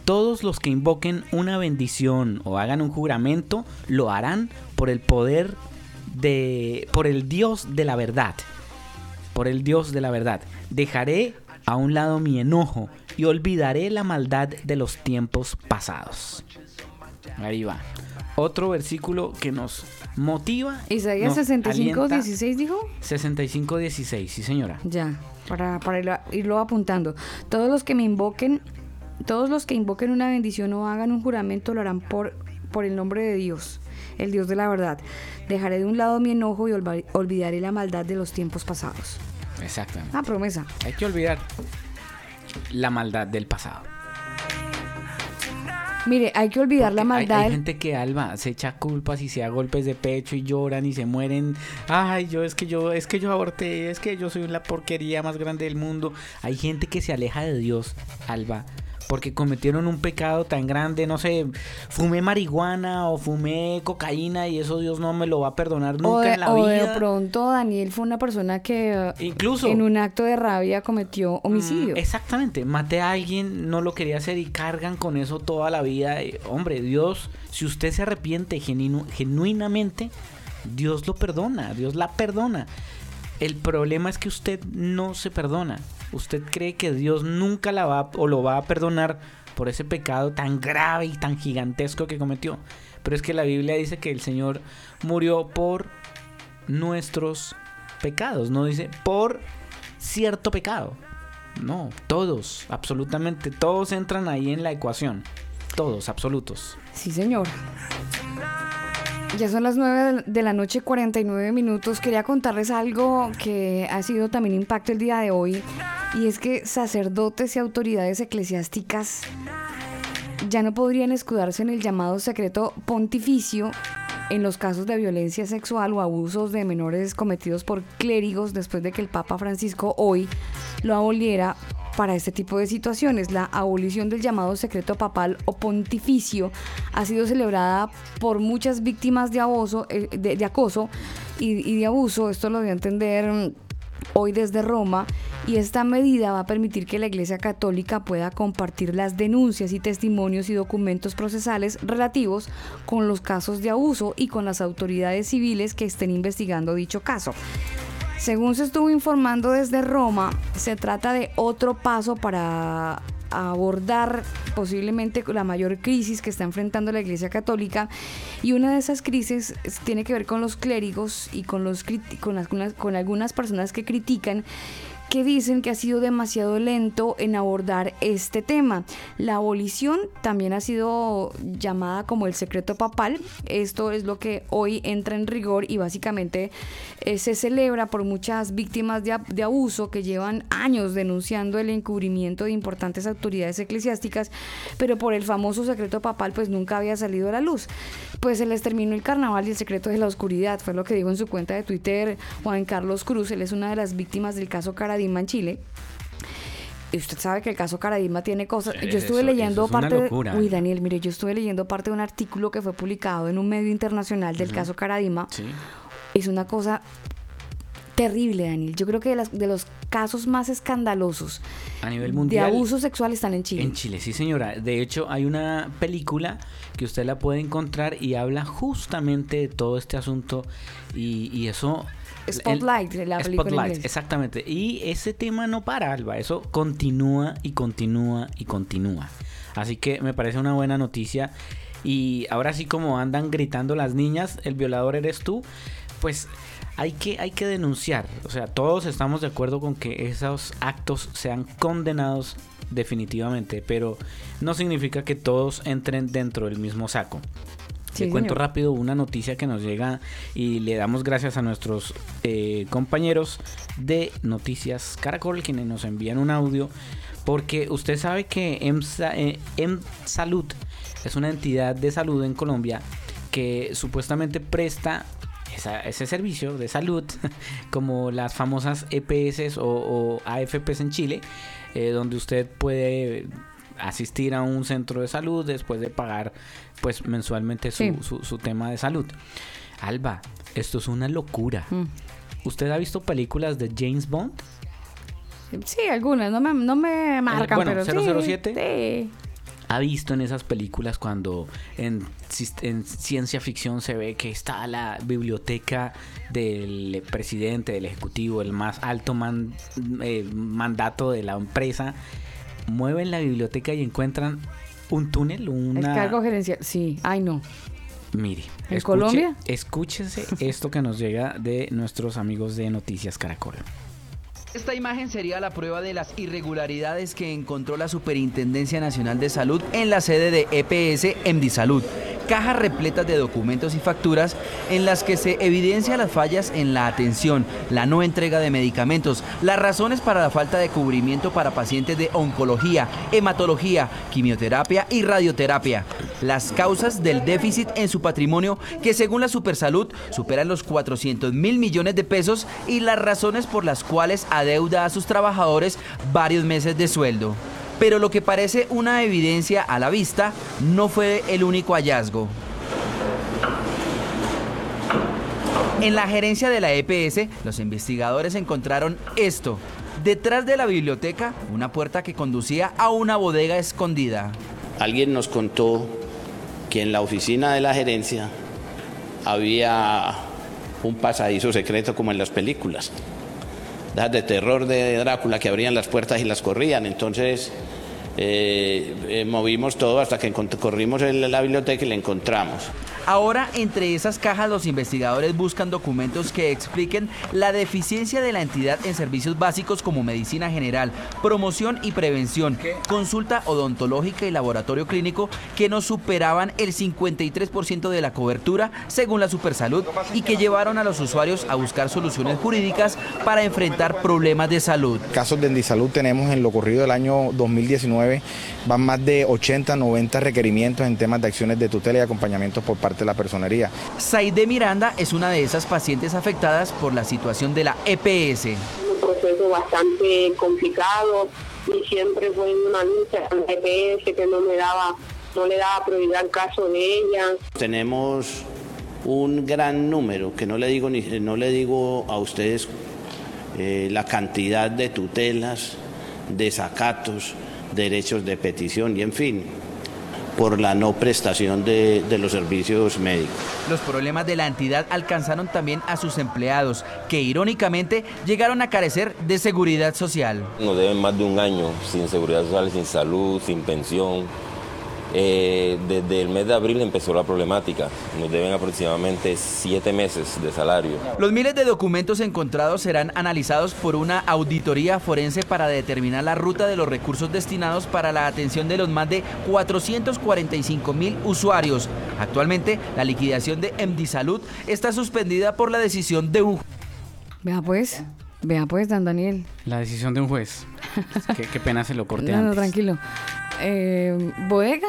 Todos los que invoquen una bendición o hagan un juramento lo harán por el poder de por el Dios de la verdad. Por el Dios de la verdad. Dejaré a un lado mi enojo y olvidaré la maldad de los tiempos pasados. Ahí va. Otro versículo que nos motiva. Isaías nos 65, alienta. 16 dijo. 65, 16, sí señora. Ya, para, para irlo, irlo apuntando. Todos los que me invoquen, todos los que invoquen una bendición o hagan un juramento lo harán por, por el nombre de Dios, el Dios de la verdad. Dejaré de un lado mi enojo y olvidaré la maldad de los tiempos pasados. Exactamente. Ah, promesa. Hay que olvidar. la maldad del pasado. Mire, hay que olvidar la Porque maldad. Hay, gente que Alba se echa culpas y se da golpes de pecho y lloran y se mueren. Ay, yo es que yo es que yo aborté, es que yo soy la porquería más grande del mundo. Hay gente que se aleja de Dios, Alba, porque cometieron un pecado tan grande, no sé, fumé marihuana o fumé cocaína y eso Dios no me lo va a perdonar nunca o de, en la o de vida. pronto Daniel fue una persona que eh, Incluso en un acto de rabia cometió homicidio. Mm, Exactamente, maté a alguien, no lo quería hacer y cargan con eso toda la vida. Eh, Hombre, Dios, si usted se arrepiente genu- genuinamente, Dios lo perdona, Dios la perdona. El problema es que usted no se perdona. Usted cree que Dios nunca lo va a perdonar por ese pecado tan grave y tan gigantesco que cometió. Pero es que la Biblia dice que el Señor murió por nuestros pecados, no dice por cierto pecado. No, todos, absolutamente todos entran ahí en la ecuación. Todos, absolutos. Sí, señor. Ya son las 9 de la noche, 49 minutos. Quería contarles algo que ha sido también impacto el día de hoy. Y es que sacerdotes y autoridades eclesiásticas ya no podrían escudarse en el llamado secreto pontificio en los casos de violencia sexual o abusos de menores cometidos por clérigos después de que el Papa Francisco hoy lo aboliera para este tipo de situaciones. La abolición del llamado secreto papal o pontificio ha sido celebrada por muchas víctimas de abuso, eh, de, de acoso y, y de abuso. Esto lo dio a entender mm, hoy desde Roma y esta medida va a permitir que la Iglesia Católica pueda compartir las denuncias y testimonios y documentos procesales relativos con los casos de abuso y con las autoridades civiles que estén investigando dicho caso. Según se estuvo informando desde Roma, se trata de otro paso para abordar posiblemente la mayor crisis que está enfrentando la Iglesia Católica. Y una de esas crisis tiene que ver con los clérigos y con los con, con algunas personas que critican que dicen que ha sido demasiado lento en abordar este tema. La abolición también ha sido llamada como el secreto papal. Esto es lo que hoy entra en rigor y básicamente eh, se celebra por muchas víctimas de, de abuso que llevan años denunciando el encubrimiento de importantes autoridades eclesiásticas, pero por el famoso secreto papal pues nunca había salido a la luz. Pues se les terminó el carnaval y el secreto de la oscuridad, fue lo que dijo en su cuenta de Twitter Juan Carlos Cruz, él es una de las víctimas del caso Caradima en Chile. Y usted sabe que el caso Caradima tiene cosas. Sí, yo estuve eso- leyendo eso es una parte. de- locura. uy, Daniel, mire, yo estuve leyendo parte de un artículo que fue publicado en un medio internacional del caso Caradima. Sí. Es una cosa terrible, Daniel. Yo creo que de, las- de los casos más escandalosos A nivel de mundial. abuso sexual están en Chile. En Chile, sí señora. De hecho, hay una película que usted la puede encontrar y habla justamente de todo este asunto y, y eso... Spotlight, la película Spotlight, exactamente. Y ese tema no para, Alba. Eso continúa y continúa y continúa. Así que me parece una buena noticia. Y ahora sí como andan gritando las niñas, el violador eres tú, pues hay que, hay que denunciar. O sea, todos estamos de acuerdo con que esos actos sean condenados definitivamente, pero no significa que todos entren dentro del mismo saco. Sí, Le cuento señor. rápido una noticia que nos llega y le damos gracias a nuestros eh, compañeros de Noticias Caracol, quienes nos envían un audio, porque usted sabe que EMSA, eh, Salud es una entidad de salud en Colombia que supuestamente presta esa- ese servicio de salud, como las famosas EPS o, o AFPs en Chile, eh, donde usted puede asistir a un centro de salud después de pagar pues mensualmente su, Sí. su- su tema de salud. Alba, esto es una locura. Mm. ¿Usted ha visto películas de James Bond? Sí, algunas, no me, no me marcan, bueno, pero sí, 007. sí. ¿Ha visto en esas películas cuando en, ciencia ficción se ve que está la biblioteca del presidente, del ejecutivo, el más alto man- eh, mandato de la empresa? Mueven la biblioteca y encuentran un túnel, El una... cargo gerencial, sí, ay no. Mire, ¿En escuche- Colombia? Escúchese esto que nos llega de nuestros amigos de Noticias Caracol. Esta imagen sería la prueba de las irregularidades que encontró la Superintendencia Nacional de Salud en la sede de EPS Salud, cajas repletas de documentos y facturas en las que se evidencia las fallas en la atención, la no entrega de medicamentos, las razones para la falta de cubrimiento para pacientes de oncología, hematología, quimioterapia y radioterapia, las causas del déficit en su patrimonio que según la Supersalud superan los 400 mil millones de pesos y las razones por las cuales adeuda a sus trabajadores varios meses de sueldo. Pero lo que parece una evidencia a la vista no fue el único hallazgo. En la gerencia de la EPS, los investigadores encontraron esto. Detrás de la biblioteca, una puerta que conducía a una bodega escondida. Alguien nos contó que en la oficina de la gerencia había un pasadizo secreto como en las películas. Las de terror de Drácula que abrían las puertas y las corrían. Entonces eh, eh, movimos todo hasta que corrimos en la biblioteca y la encontramos. Ahora, entre esas cajas, los investigadores buscan documentos que expliquen la deficiencia de la entidad en servicios básicos como medicina general, promoción y prevención, consulta odontológica y laboratorio clínico que no superaban el 53% de la cobertura según la Supersalud y que llevaron a los usuarios a buscar soluciones jurídicas para enfrentar problemas de salud. Casos de Endisalud tenemos en lo corrido del año 2019, van más de 80, 90 requerimientos en temas de acciones de tutela y acompañamiento por parte de la personería. Saide Miranda es una de esas pacientes afectadas por la situación de la EPS. un proceso bastante complicado y siempre fue una lucha con la EPS que no me daba, no le daba prioridad al caso de ella. Tenemos un gran número, que no le digo, ni, no le digo a ustedes eh, la cantidad de tutelas, desacatos, derechos de petición y en fin, por la no prestación de, de los servicios médicos. Los problemas de la entidad alcanzaron también a sus empleados, que irónicamente llegaron a carecer de seguridad social. Nos deben más de un año sin seguridad social, sin salud, sin pensión. Eh, desde el mes de abril empezó la problemática. Nos deben aproximadamente siete meses de salario. Los miles de documentos encontrados serán analizados por una auditoría forense para determinar la ruta de los recursos destinados para la atención de los más de 445 mil usuarios. Actualmente, la liquidación de Salud está suspendida por la decisión de un Vea pues, vea pues, Dan Daniel. La decisión de un juez. qué, qué pena se lo corté No, no, tranquilo. Eh, bodega.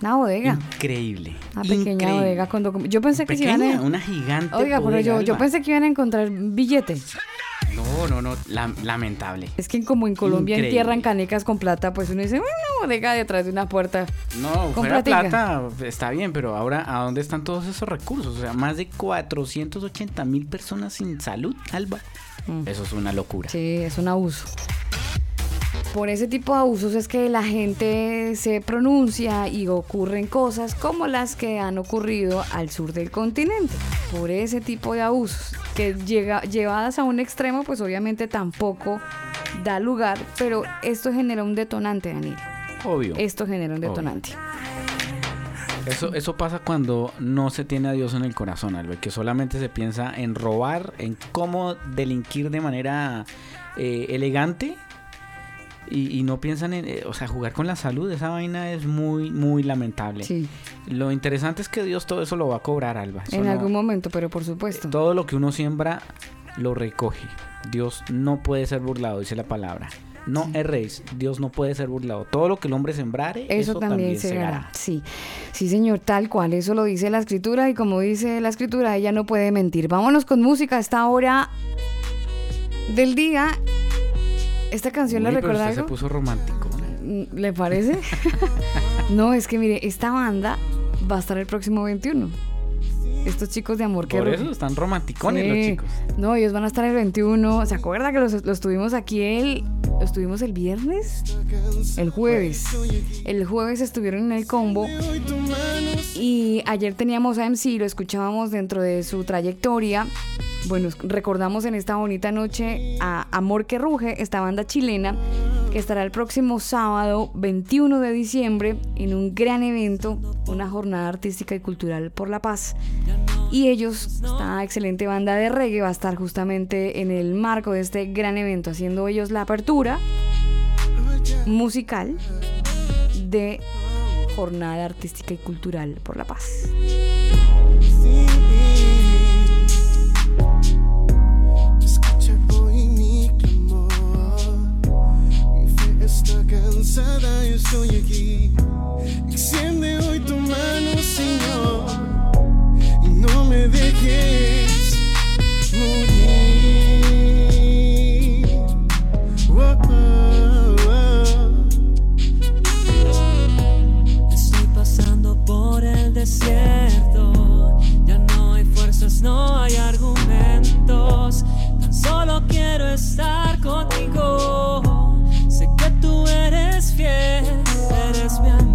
Una bodega. Increíble. Una pequeña increíble. bodega con documentos. Yo pensé que se iban a... una gigante Oiga, pero yo, pensé que iban a encontrar billetes. No, no, no. la- lamentable. Es que como en Colombia Increíble. entierran canecas con plata, pues uno dice, "Bueno, una bodega detrás de una puerta. No, Con fuera platica". plata está bien, pero ahora ¿a dónde están todos esos recursos? O sea, más de 480 mil personas sin salud, Alba. Eso es una locura. Mm. Sí, es un abuso. Por ese tipo de abusos es que la gente se pronuncia y ocurren cosas como las que han ocurrido al sur del continente. Por ese tipo de abusos que llega, llevadas a un extremo, pues obviamente tampoco da lugar, pero esto genera un detonante, Daniel. Obvio. Esto genera un Obvio. detonante. Eso, eso pasa cuando no se tiene a Dios en el corazón, Alba, que solamente se piensa en robar, en cómo delinquir de manera eh, elegante y, y no piensan en, eh, o sea, jugar con la salud. Esa vaina es muy, muy lamentable. Sí. Lo interesante es que Dios todo eso lo va a cobrar, Alba. Eso En no- algún momento, pero por supuesto. Todo lo que uno siembra lo recoge. Dios no puede ser burlado, dice la palabra. No erréis, Dios no puede ser burlado. Todo lo que el hombre sembrare, Eso, también, se hará. Sí, sí, señor, tal cual. Eso lo dice la escritura y como dice la escritura, ella no puede mentir. Vámonos con música a esta hora del día. Esta canción Uy, pero recuerda usted algo. se puso romántico. Mm, ¿Le parece? no, es que mire, esta banda va a estar el próximo 21. Estos chicos de amor que Por eso están romanticones los chicos. No, ellos van a estar el 21. ¿Se acuerda que los, los tuvimos aquí el. ¿Los tuvimos el viernes? El jueves. El jueves estuvieron en el combo. Y ayer teníamos a MC, lo escuchábamos dentro de su trayectoria. Bueno, recordamos en esta bonita noche a Amor que Ruge, esta banda chilena que estará el próximo sábado 21 de diciembre en un gran evento, una jornada artística y cultural por la paz. Y ellos, esta excelente banda de reggae, va a estar justamente en el marco de este gran evento, haciendo ellos la apertura musical de jornada artística y cultural por la paz. cansada, yo estoy aquí. Extiende hoy tu mano, Señor, y no me dejes morir. Oh, oh, oh. Estoy pasando por el desierto, ya no hay fuerzas, no hay argumentos, tan solo quiero estar contigo que tú eres fiel, eres mi amor.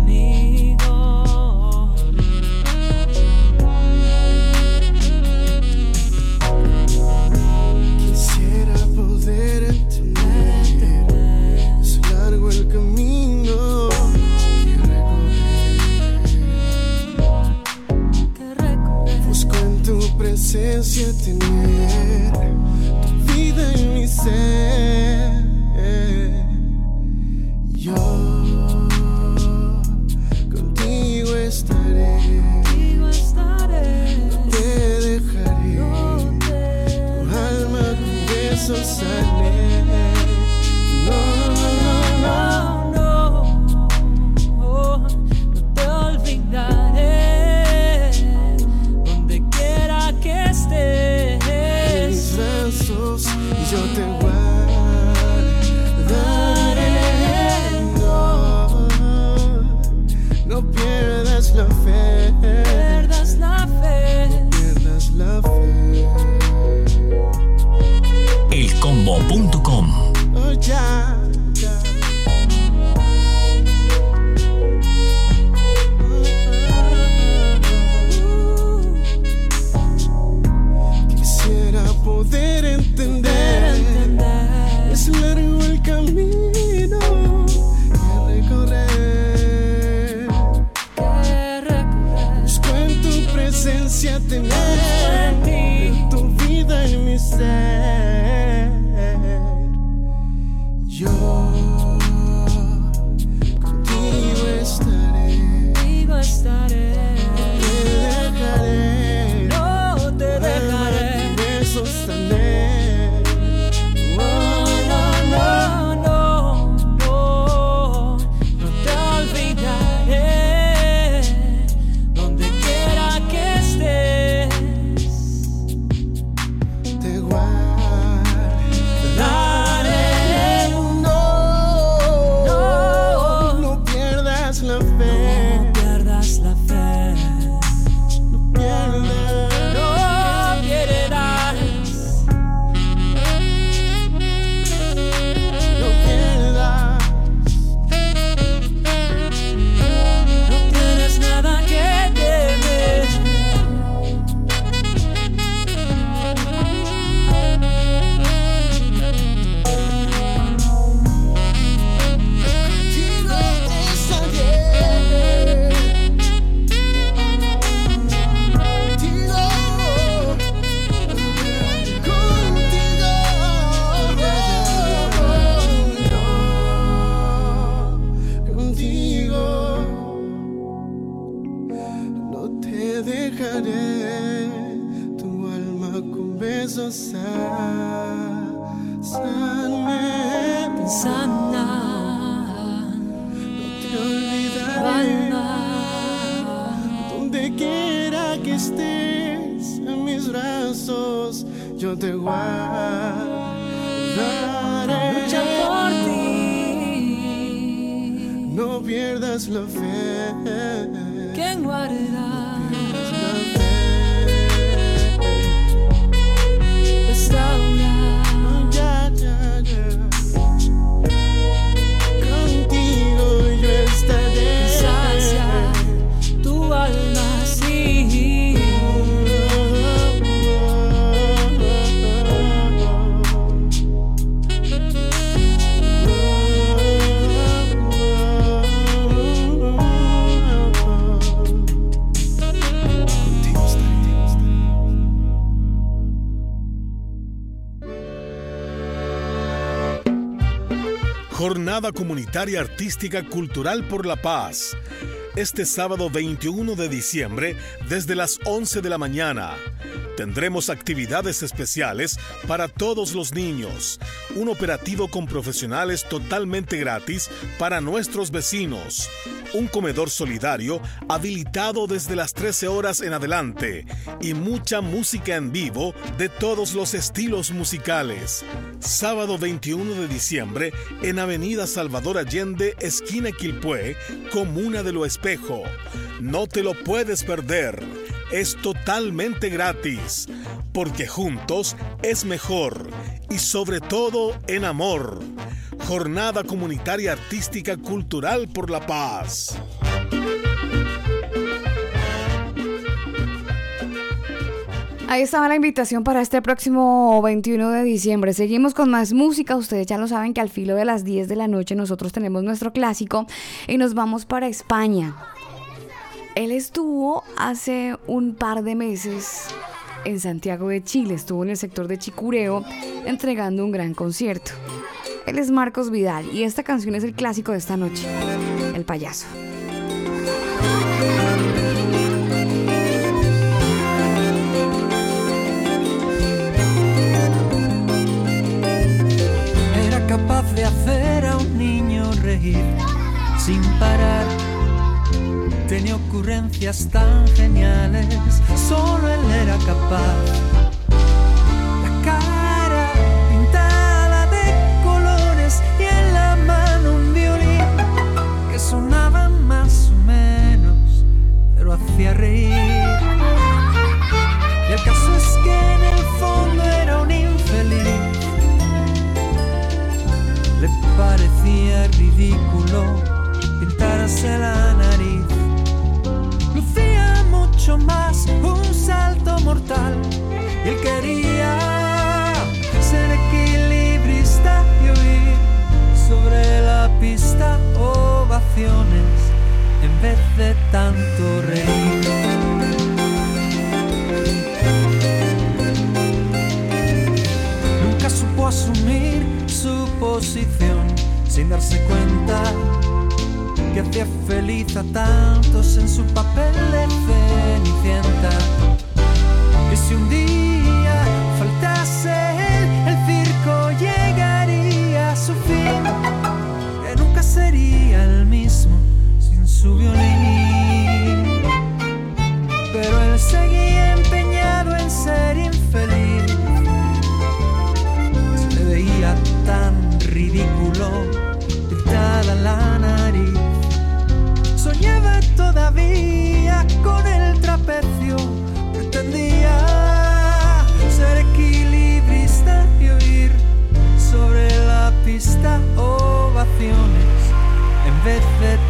Comunitaria Artística Cultural por la Paz, este sábado 21 de diciembre desde las 11 de la mañana. Tendremos actividades especiales para todos los niños, un operativo con profesionales totalmente gratis para nuestros vecinos, un comedor solidario habilitado desde las 13 horas en adelante y mucha música en vivo de todos los estilos musicales. Sábado 21 de diciembre en Avenida Salvador Allende, esquina Quilpué, Comuna de Lo Espejo. No te lo puedes perder. Es totalmente gratis, porque juntos es mejor y sobre todo en amor. Jornada Comunitaria Artística Cultural por la Paz. Ahí estaba la invitación para este próximo 21 de diciembre. Seguimos con más música. Ustedes ya lo saben que al filo de las 10 de la noche nosotros tenemos nuestro clásico y nos vamos para España. Él estuvo hace un par de meses en Santiago de Chile, estuvo en el sector de Chicureo entregando un gran concierto. Él es Marcos Vidal y esta canción es el clásico de esta noche, El payaso. Era capaz de hacer a un niño reír sin parar. Tenía ocurrencias tan geniales, solo él era capaz. La cara pintada de colores y en la mano un violín que sonaba más o menos, pero hacía reír. Y el caso es que en el fondo era un infeliz. Le parecía ridículo pintarse la más un salto mortal. Él quería ser equilibrista y oír sobre la pista ovaciones en vez de tanto reír. Nunca supo asumir su posición sin darse cuenta que hacía feliz a tantos en su papel de cenicienta. Y si un día faltase él, el circo llegaría a su fin, que nunca sería el mismo sin su violín.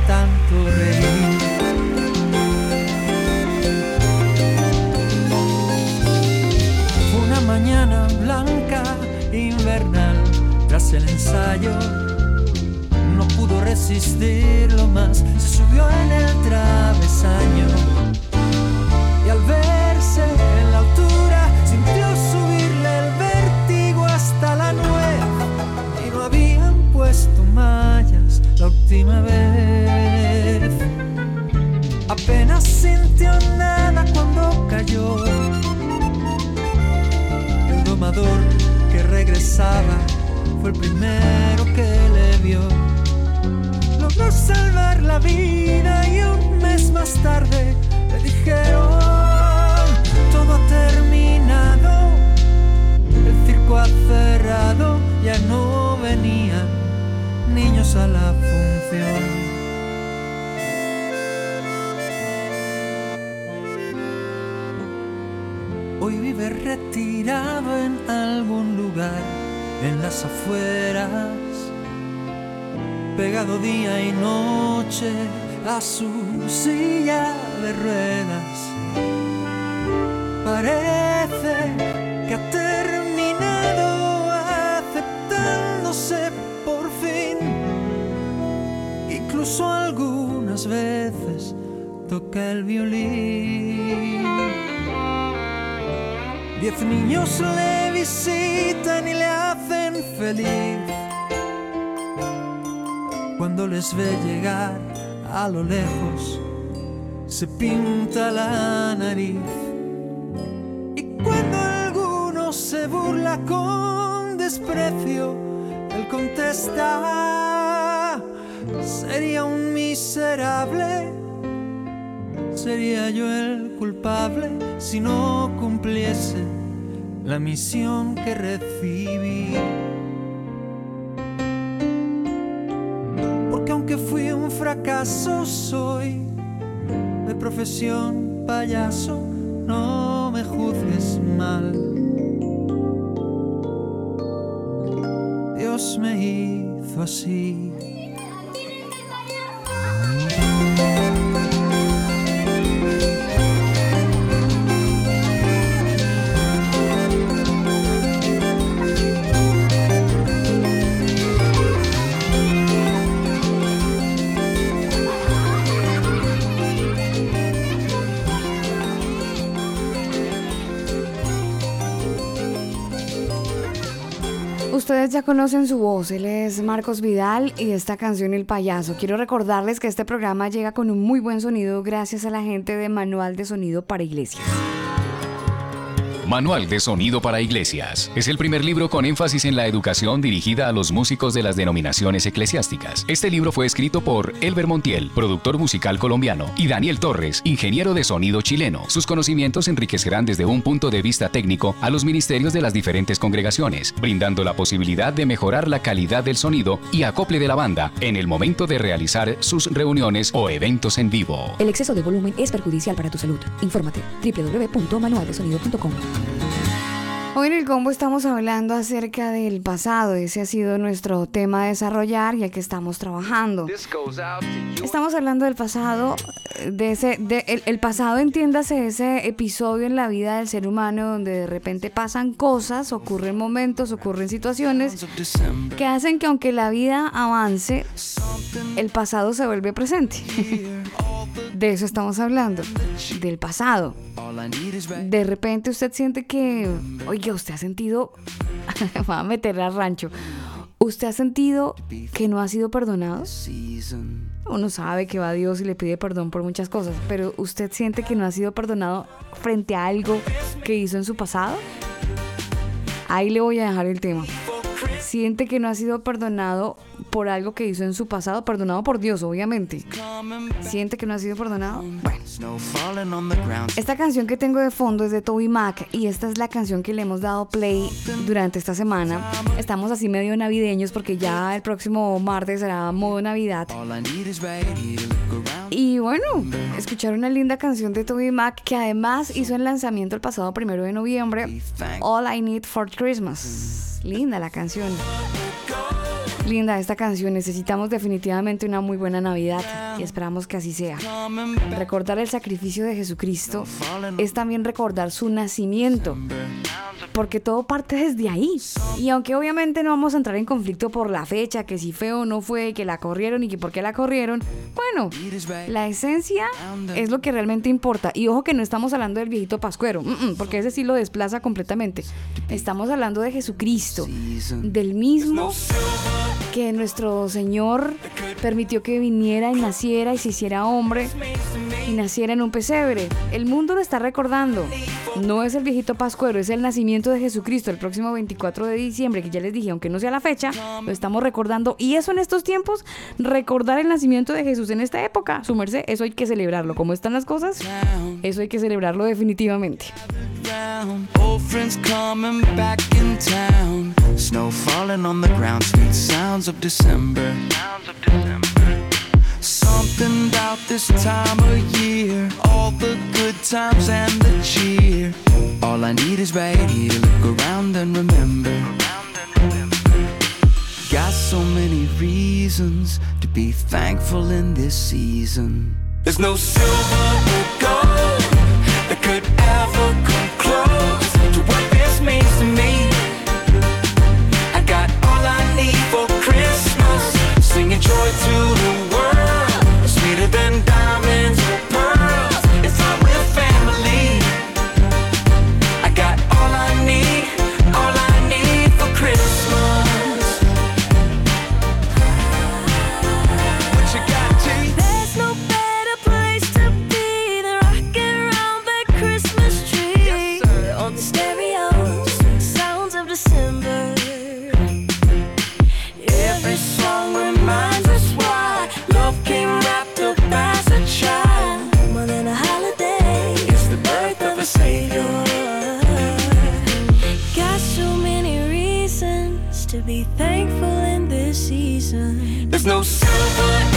Tanto reír. Fue una mañana blanca, invernal, tras el ensayo. No pudo resistirlo más, se subió en el travesaño. A lo lejos se pinta la nariz. Y cuando alguno se burla con desprecio, él contesta, sería un miserable, sería yo el culpable si no cumpliese la misión que recibí. Payaso, no conocen su voz, él es Marcos Vidal y esta canción El Payaso. Quiero recordarles que este programa llega con un muy buen sonido gracias a la gente de Manual de Sonido para Iglesias. Manual de Sonido para Iglesias. Es el primer libro con énfasis en la educación dirigida a los músicos de las denominaciones eclesiásticas. Este libro fue escrito por Elber Montiel, productor musical colombiano, y Daniel Torres, ingeniero de sonido chileno. Sus conocimientos enriquecerán desde un punto de vista técnico a los ministerios de las diferentes congregaciones, brindando la posibilidad de mejorar la calidad del sonido y acople de la banda en el momento de realizar sus reuniones o eventos en vivo. El exceso de volumen es perjudicial para tu salud. Infórmate www.manualdesonido.com. Hoy en el combo estamos hablando acerca del pasado. Ese ha sido nuestro tema a desarrollar y al que estamos trabajando. Estamos hablando del pasado, de ese, de el, el pasado, entiéndase ese episodio en la vida del ser humano donde de repente pasan cosas, ocurren momentos, ocurren situaciones que hacen que aunque la vida avance, el pasado se vuelve presente. De eso estamos hablando, del pasado. De repente usted siente que, oiga, usted ha sentido, va a meter al rancho, ¿usted ha sentido que no ha sido perdonado? Uno sabe que va a Dios y le pide perdón por muchas cosas, pero ¿usted siente que no ha sido perdonado frente a algo que hizo en su pasado? Ahí le voy a dejar el tema. Siente que no ha sido perdonado por algo que hizo en su pasado, perdonado por Dios, obviamente. Siente que no ha sido perdonado. Bueno, esta canción que tengo de fondo es de Toby Mac y esta es la canción que le hemos dado play durante esta semana. Estamos así medio navideños porque ya el próximo martes será modo Navidad. Y bueno, escuchar una linda canción de Toby Mac que además hizo el lanzamiento el pasado primero de noviembre, All I Need for Christmas. Linda la canción. Linda esta canción, necesitamos definitivamente una muy buena Navidad y esperamos que así sea. Recordar el sacrificio de Jesucristo es también recordar su nacimiento, porque todo parte desde ahí. Y aunque obviamente no vamos a entrar en conflicto por la fecha, que si fue o no fue, que la corrieron y que por qué la corrieron, bueno, la esencia es lo que realmente importa. Y ojo que no estamos hablando del viejito pascuero, porque ese sí lo desplaza completamente. Estamos hablando de Jesucristo, del mismo que nuestro Señor permitió que viniera y naciera y se hiciera hombre y naciera en un pesebre. El mundo lo está recordando. No es el viejito pascuero, es el nacimiento de Jesucristo el próximo 24 de diciembre, que ya les dije, aunque no sea la fecha, lo estamos recordando. Y eso en estos tiempos, recordar el nacimiento de Jesús en esta época, su merced, eso hay que celebrarlo. ¿Cómo están las cosas? Eso hay que celebrarlo definitivamente. down. Old friends coming back in town. Snow falling on the ground, sweet sounds of December. Something about this time of year, all the good times and the cheer. All I need is right here look around and remember. Got so many reasons to be thankful in this season. There's no silver or gold that could no silver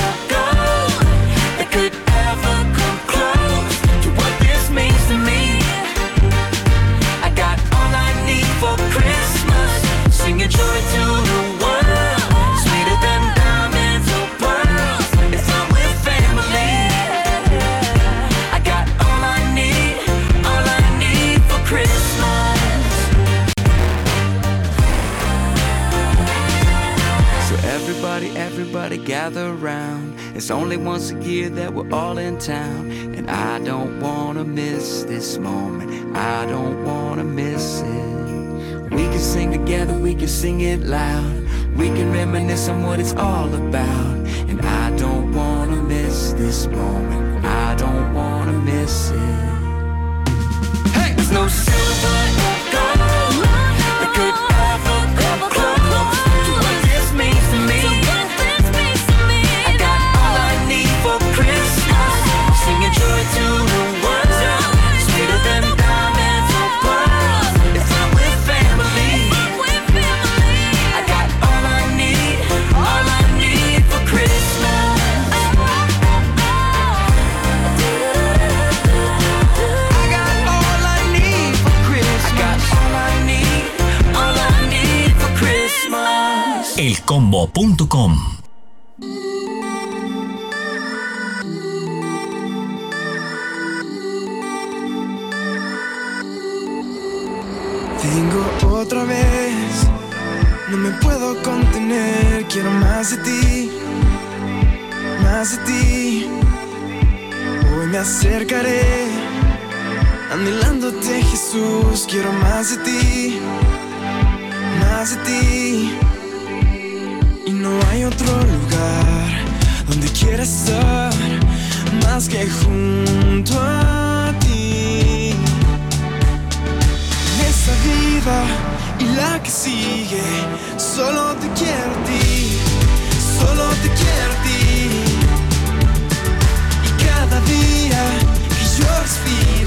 It's only once a year that we're all in town. And I don't wanna miss this moment. I don't wanna miss it. We can sing together, we can sing it loud. We can reminisce on what it's all about. And I don't wanna miss this moment. I don't wanna miss it. Hey, there's no silver Christmas. elcombo.com. Vengo otra vez, no me puedo contener, quiero más de ti, más de ti. Hoy me acercaré, anhelándote Jesús, quiero más de ti, más de ti. No hay otro lugar donde quiera estar más que junto a ti en esta vida y la que sigue. Solo te quiero a ti, solo te quiero a ti. Y cada día que yo respire,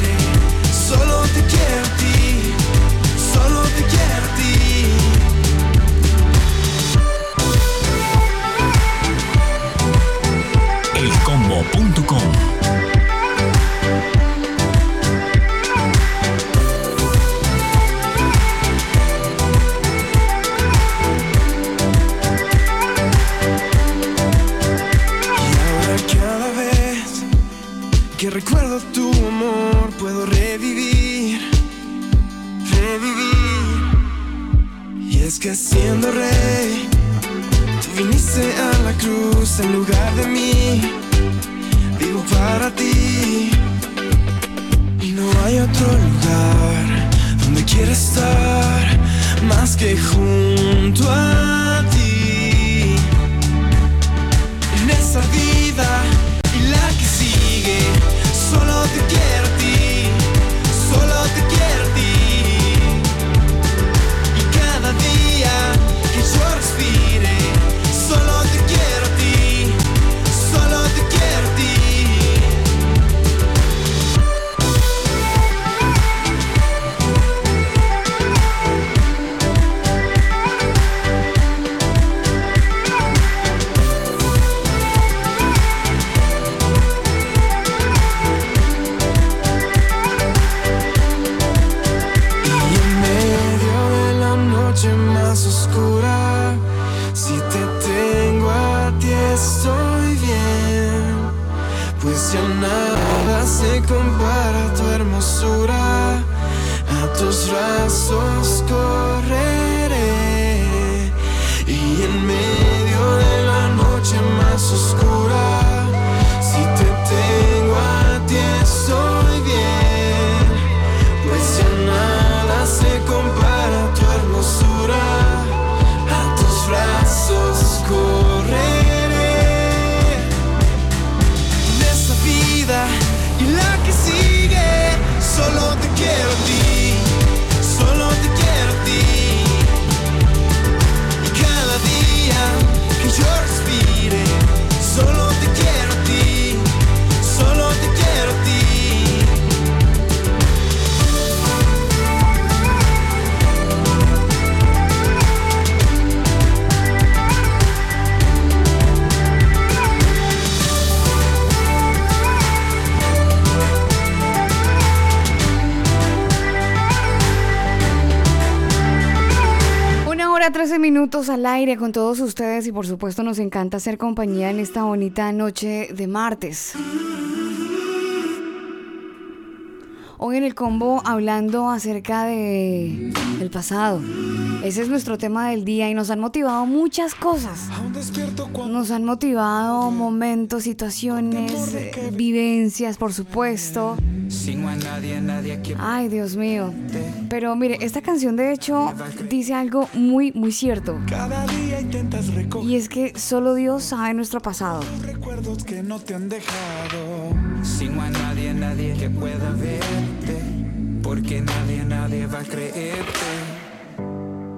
cruz en lugar de mí. Vivo para ti y no hay otro lugar donde quiera estar más que junto a minutos al aire con todos ustedes y por supuesto nos encanta hacer compañía en esta bonita noche de martes. Hoy en el combo hablando acerca de el pasado. Ese es nuestro tema del día y nos han motivado muchas cosas. Nos han motivado momentos, situaciones, vivencias, por supuesto. Ay, Dios mío. Pero mire, esta canción de hecho dice algo muy, muy cierto. Y es que solo Dios sabe nuestro pasado. recuerdos que no te han dejado. Sin a nadie, nadie que pueda verte. Porque nadie, nadie va a creerte.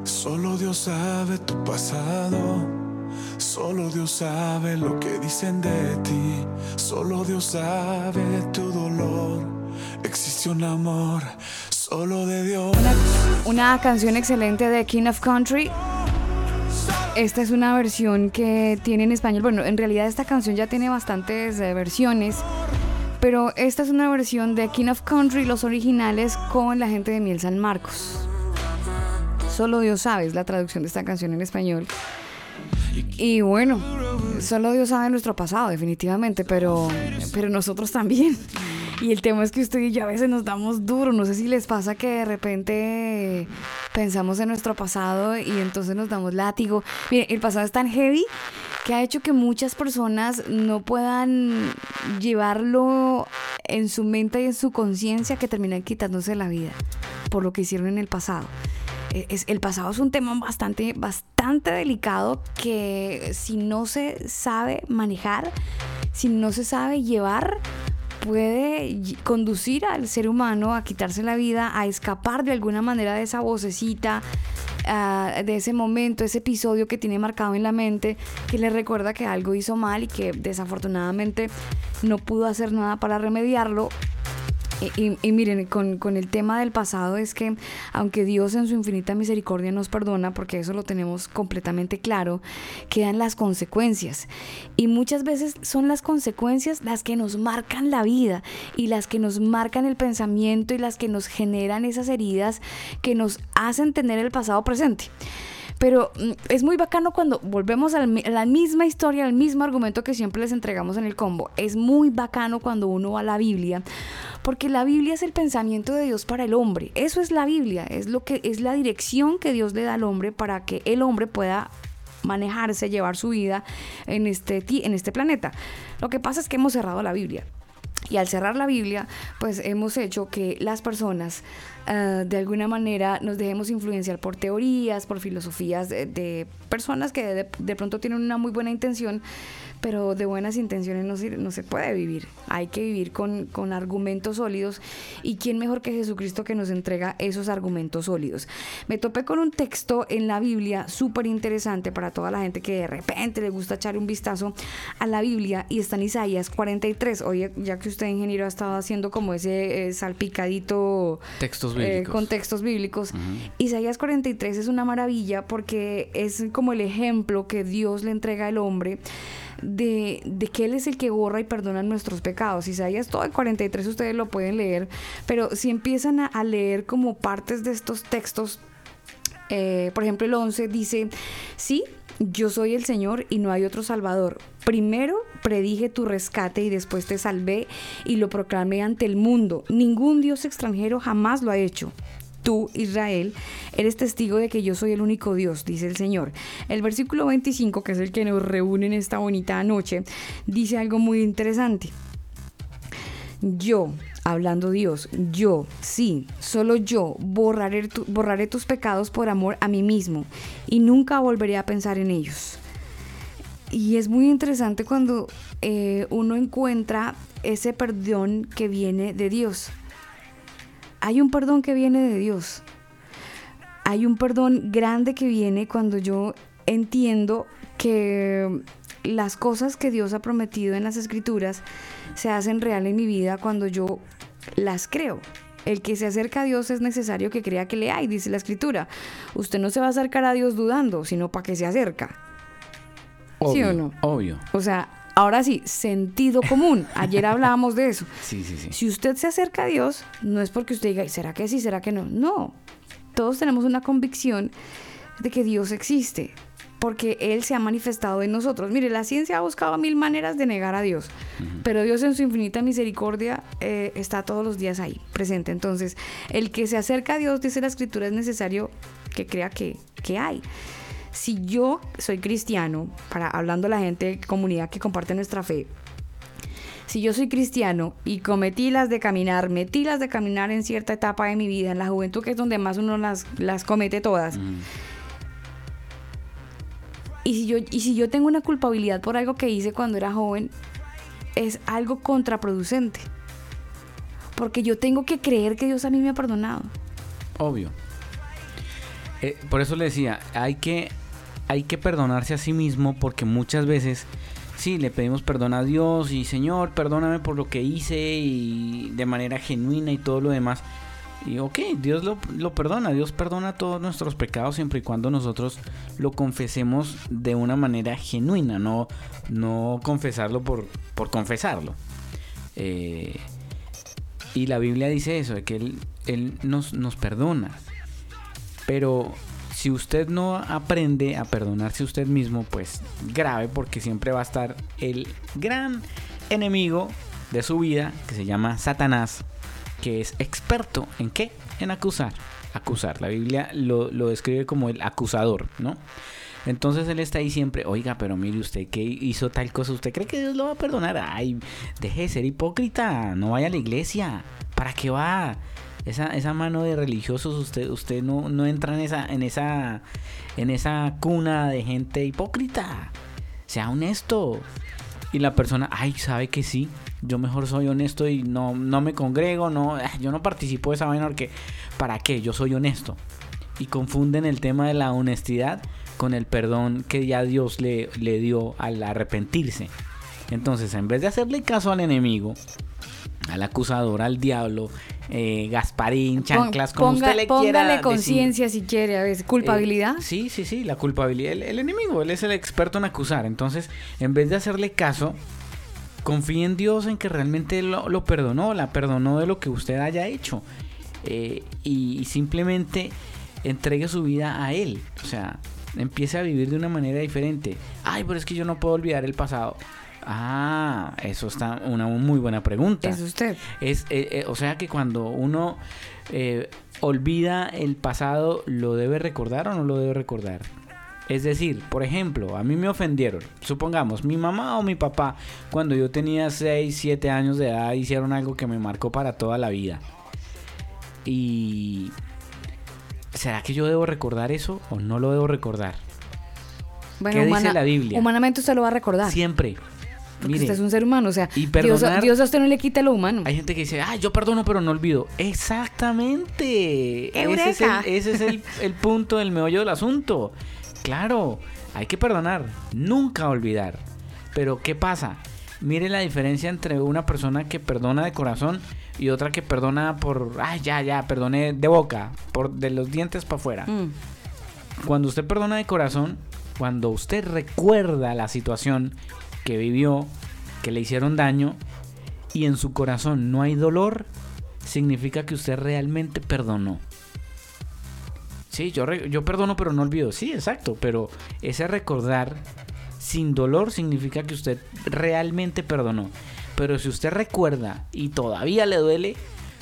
Solo Dios sabe tu pasado. Solo Dios sabe lo que dicen de ti. Solo Dios sabe tu dolor. Existe un amor solo de Dios. Una canción excelente de King of Country. Esta es una versión que tiene en español. Bueno, en realidad esta canción ya tiene bastantes eh, versiones. Pero esta es una versión de King of Country, los originales, con la gente de Miel San Marcos. Solo Dios sabe, es la traducción de esta canción en español. Y bueno, solo Dios sabe nuestro pasado, definitivamente, pero, pero nosotros también. Y el tema es que usted y yo a veces nos damos duro. No sé si les pasa que de repente pensamos en nuestro pasado y entonces nos damos látigo. Mire, el pasado es tan heavy que ha hecho que muchas personas no puedan llevarlo en su mente y en su conciencia que terminan quitándose la vida por lo que hicieron en el pasado. Es- el pasado es un tema bastante, bastante delicado que si no se sabe manejar, si no se sabe llevar, puede conducir al ser humano a quitarse la vida, a escapar de alguna manera de esa vocecita, ah, de ese momento, ese episodio que tiene marcado en la mente, que le recuerda que algo hizo mal y que desafortunadamente no pudo hacer nada para remediarlo. Y, y- miren, con, con el tema del pasado es que aunque Dios en su infinita misericordia nos perdona, porque eso lo tenemos completamente claro, quedan las consecuencias. Y muchas veces son las consecuencias las que nos marcan la vida y las que nos marcan el pensamiento y las que nos generan esas heridas que nos hacen tener el pasado presente. Pero mm, es muy bacano cuando volvemos a la misma historia, al mismo argumento que siempre les entregamos en el combo. Es muy bacano cuando uno va a la Biblia, porque la Biblia es el pensamiento de Dios para el hombre. Eso es la Biblia, es lo que es la dirección que Dios le da al hombre para que el hombre pueda manejarse, llevar su vida en este, en este planeta. Lo que pasa es que hemos cerrado la Biblia. Y al cerrar la Biblia, pues hemos hecho que las personas ah, de alguna manera nos dejemos influenciar por teorías, por filosofías de, de personas que de, de pronto tienen una muy buena intención, pero de buenas intenciones no, se- no se puede vivir. Hay que vivir con, con argumentos sólidos. ¿Y quién mejor que Jesucristo que nos entrega esos argumentos sólidos? Me topé con un texto en la Biblia súper interesante para toda la gente que de repente le gusta echar un vistazo a la Biblia y está en Isaías 43. Oye, ya que usted, ingeniero, ha estado haciendo como ese eh, salpicadito Textos eh, bíblicos. con textos bíblicos. Isaías 43 es una maravilla porque es como el ejemplo que Dios le entrega al hombre de, de que Él es el que borra y perdona nuestros pecados. Isaías todo el 43 ustedes lo pueden leer, pero si empiezan a, leer como partes de estos textos, eh, por ejemplo el 11 dice, sí, yo soy el Señor y no hay otro Salvador. Primero predije tu rescate y después te salvé y lo proclamé ante el mundo. Ningún Dios extranjero jamás lo ha hecho. Tú, Israel, eres testigo de que yo soy el único Dios, dice el Señor. El versículo 25, que es el que nos reúne en esta bonita noche, dice algo muy interesante. Yo, hablando Dios, yo, sí, solo yo borraré, tu- borraré tus pecados por amor a mí mismo y nunca volveré a pensar en ellos. Y es muy interesante cuando eh, uno encuentra ese perdón que viene de Dios. Hay un perdón que viene de Dios. Hay un perdón grande que viene cuando yo entiendo que las cosas que Dios ha prometido en las escrituras se hacen real en mi vida cuando yo las creo. El que se acerca a Dios es necesario que crea que le hay, dice la escritura. Usted no se va a acercar a Dios dudando, sino para que se acerca. ¿Sí o Obvio, no? Obvio. O sea, ahora sí, sentido común. Ayer hablábamos de eso. Sí, sí, sí. Si usted se acerca a Dios, no es porque usted diga, ¿será que sí? ¿Será que no? No. Todos tenemos una convicción de que Dios existe. porque Él se ha manifestado en nosotros. Mire, la ciencia ha buscado mil maneras de negar a Dios, pero Dios en su infinita misericordia eh, está todos los días ahí, presente. Entonces, el que se acerca a Dios, dice la Escritura, es necesario que crea que, que hay. Si yo soy cristiano, para hablando a la gente, comunidad que comparte nuestra fe, si yo soy cristiano y cometí las de caminar, metí las de caminar en cierta etapa de mi vida, en la juventud, que es donde más uno las, las comete todas, y, si yo, y si yo tengo una culpabilidad por algo que hice cuando era joven, es algo contraproducente. Porque yo tengo que creer que Dios a mí me ha perdonado. Obvio. Eh, por eso le decía, hay que, hay que perdonarse a sí mismo porque muchas veces, sí, le pedimos perdón a Dios y Señor, perdóname por lo que hice y de manera genuina y todo lo demás. Y ok, Dios lo, lo perdona, Dios perdona todos nuestros pecados siempre y cuando nosotros lo confesemos de una manera genuina, no, no confesarlo por, por confesarlo. Eh, y la Biblia dice eso, de que Él, él nos, nos perdona. Pero si usted no aprende a perdonarse usted mismo, pues grave, porque siempre va a estar el gran enemigo de su vida, que se llama Satanás, que es experto en qué? En acusar. Acusar. La Biblia lo, lo describe como el acusador, ¿no? Entonces él está ahí siempre, oiga, pero mire usted que hizo tal cosa, ¿usted cree que Dios lo va a perdonar? Ay, deje de ser hipócrita, no vaya a la iglesia, ¿para qué va? Esa, esa mano de religiosos, usted, usted no, no entra en esa, en esa, en esa cuna de gente hipócrita. Sea honesto. Y la persona, ay, sabe que sí, yo mejor soy honesto y no, no me congrego, no, ah, yo no participo de esa vaina porque, ¿para qué? Yo soy honesto. Y confunden el tema de la honestidad con el perdón que ya Dios le, le dio al arrepentirse. Entonces, en vez de hacerle caso al enemigo, al acusador, al diablo, eh, Gasparín, chanclas, como Ponga- usted le póngale conciencia si quiere, a veces, culpabilidad. Eh, sí, sí, sí, la culpabilidad. El, el enemigo, él es el experto en acusar. Entonces, en vez de hacerle caso, confíe en Dios en que realmente lo, lo perdonó, la perdonó de lo que usted haya hecho. Eh, y, y simplemente entregue su vida a Él. O sea, empiece a vivir de una manera diferente. Ay, pero es que yo no puedo olvidar el pasado. Ah, eso está una muy buena pregunta. Es usted. Es, eh, eh, o sea que cuando uno eh, olvida el pasado, ¿lo debe recordar o no lo debe recordar? Es decir, por ejemplo, a mí me ofendieron. Supongamos, mi mamá o mi papá, cuando yo tenía 6, 7 años de edad, hicieron algo que me marcó para toda la vida. Y... ¿Será que yo debo recordar eso o no lo debo recordar? Bueno, ¿Qué dice la Biblia? Humanamente usted lo va a recordar. Siempre. Porque Mire, usted es un ser humano, o sea, y Dios, perdonar- Dios a usted no le quita lo humano. Hay gente que dice, ah, yo perdono pero no olvido. Exactamente. Ese es, el, ¡Eureka! ese es el, el punto del meollo del asunto. Claro, hay que perdonar, nunca olvidar. Pero ¿qué pasa? Mire la diferencia entre una persona que perdona de corazón y otra que perdona por, ah, ya, ya, perdoné de boca, por de los dientes para afuera. Mm. Cuando usted perdona de corazón, cuando usted recuerda la situación que vivió, que le hicieron daño, y en su corazón no hay dolor, significa que usted realmente perdonó. Sí, yo, yo perdono pero no olvido. Sí, exacto, pero ese recordar sin dolor significa que usted realmente perdonó. Pero si usted recuerda y todavía le duele,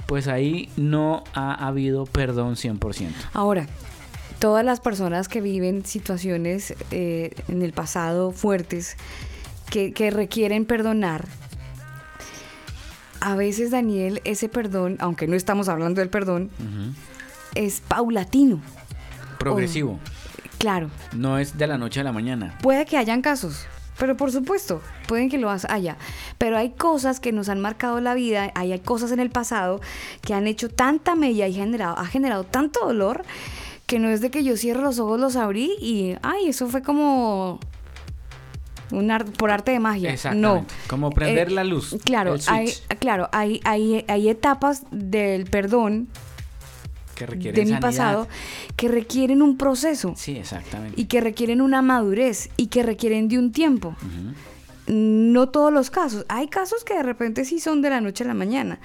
pues ahí no ha habido perdón 100%. Ahora, todas las personas que viven situaciones eh, en el pasado fuertes que, que requieren perdonar, a veces Daniel, ese perdón, aunque no estamos hablando del perdón, es paulatino. Progresivo. Claro, No es de la noche a la mañana. puede que hayan casos, pero por supuesto, pueden que lo haya. Pero hay cosas que nos han marcado la vida, hay, cosas en el pasado que han hecho tanta mella y generado, ha generado tanto dolor que no es de que yo cierro los ojos, los abrí y, ay, eso fue como un ar- por arte de magia. No. Exactamente. Como prender Eh, la luz. Claro, hay, claro, hay, hay, hay etapas del perdón que de mi pasado que requieren un proceso Sí, exactamente. y que requieren una madurez y que requieren de un tiempo. No todos los casos. Hay casos que de repente sí son de la noche a la mañana,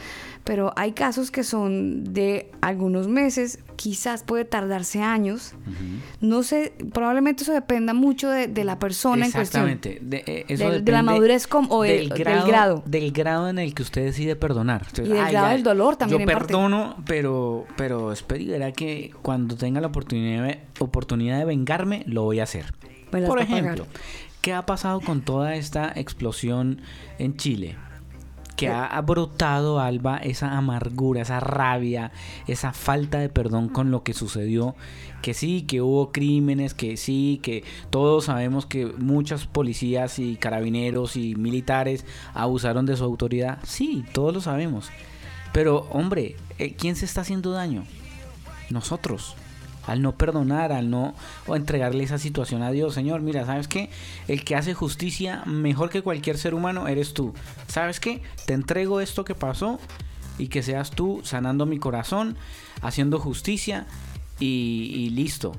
pero hay casos que son de algunos meses, quizás puede tardarse años. No sé, probablemente eso dependa mucho de, de la persona en cuestión. Exactamente. De, eh, Del- de la madurez com- o de- del grado. Del grado en el que usted decide perdonar. Entonces, Y del ay, grado del dolor también Yo en parte. perdono, pero, pero verá que cuando tenga la oportunidad de, oportunidad de vengarme, lo voy a hacer. Por pagar. ¿Qué ha pasado con toda esta explosión en Chile? Que ha brotado, Alba, esa amargura, esa rabia, esa falta de perdón con lo que sucedió. Que sí, que hubo crímenes, que sí, que todos sabemos que muchos policías y carabineros y militares abusaron de su autoridad. Sí, todos lo sabemos. Pero, hombre, eh, ¿quién se está haciendo daño? Nosotros. Al no perdonar, al no o entregarle esa situación a Dios. Señor, mira, ¿sabes qué? El que hace justicia mejor que cualquier ser humano eres tú. ¿Sabes qué? Te entrego esto que pasó y que seas tú sanando mi corazón, haciendo justicia y, y listo.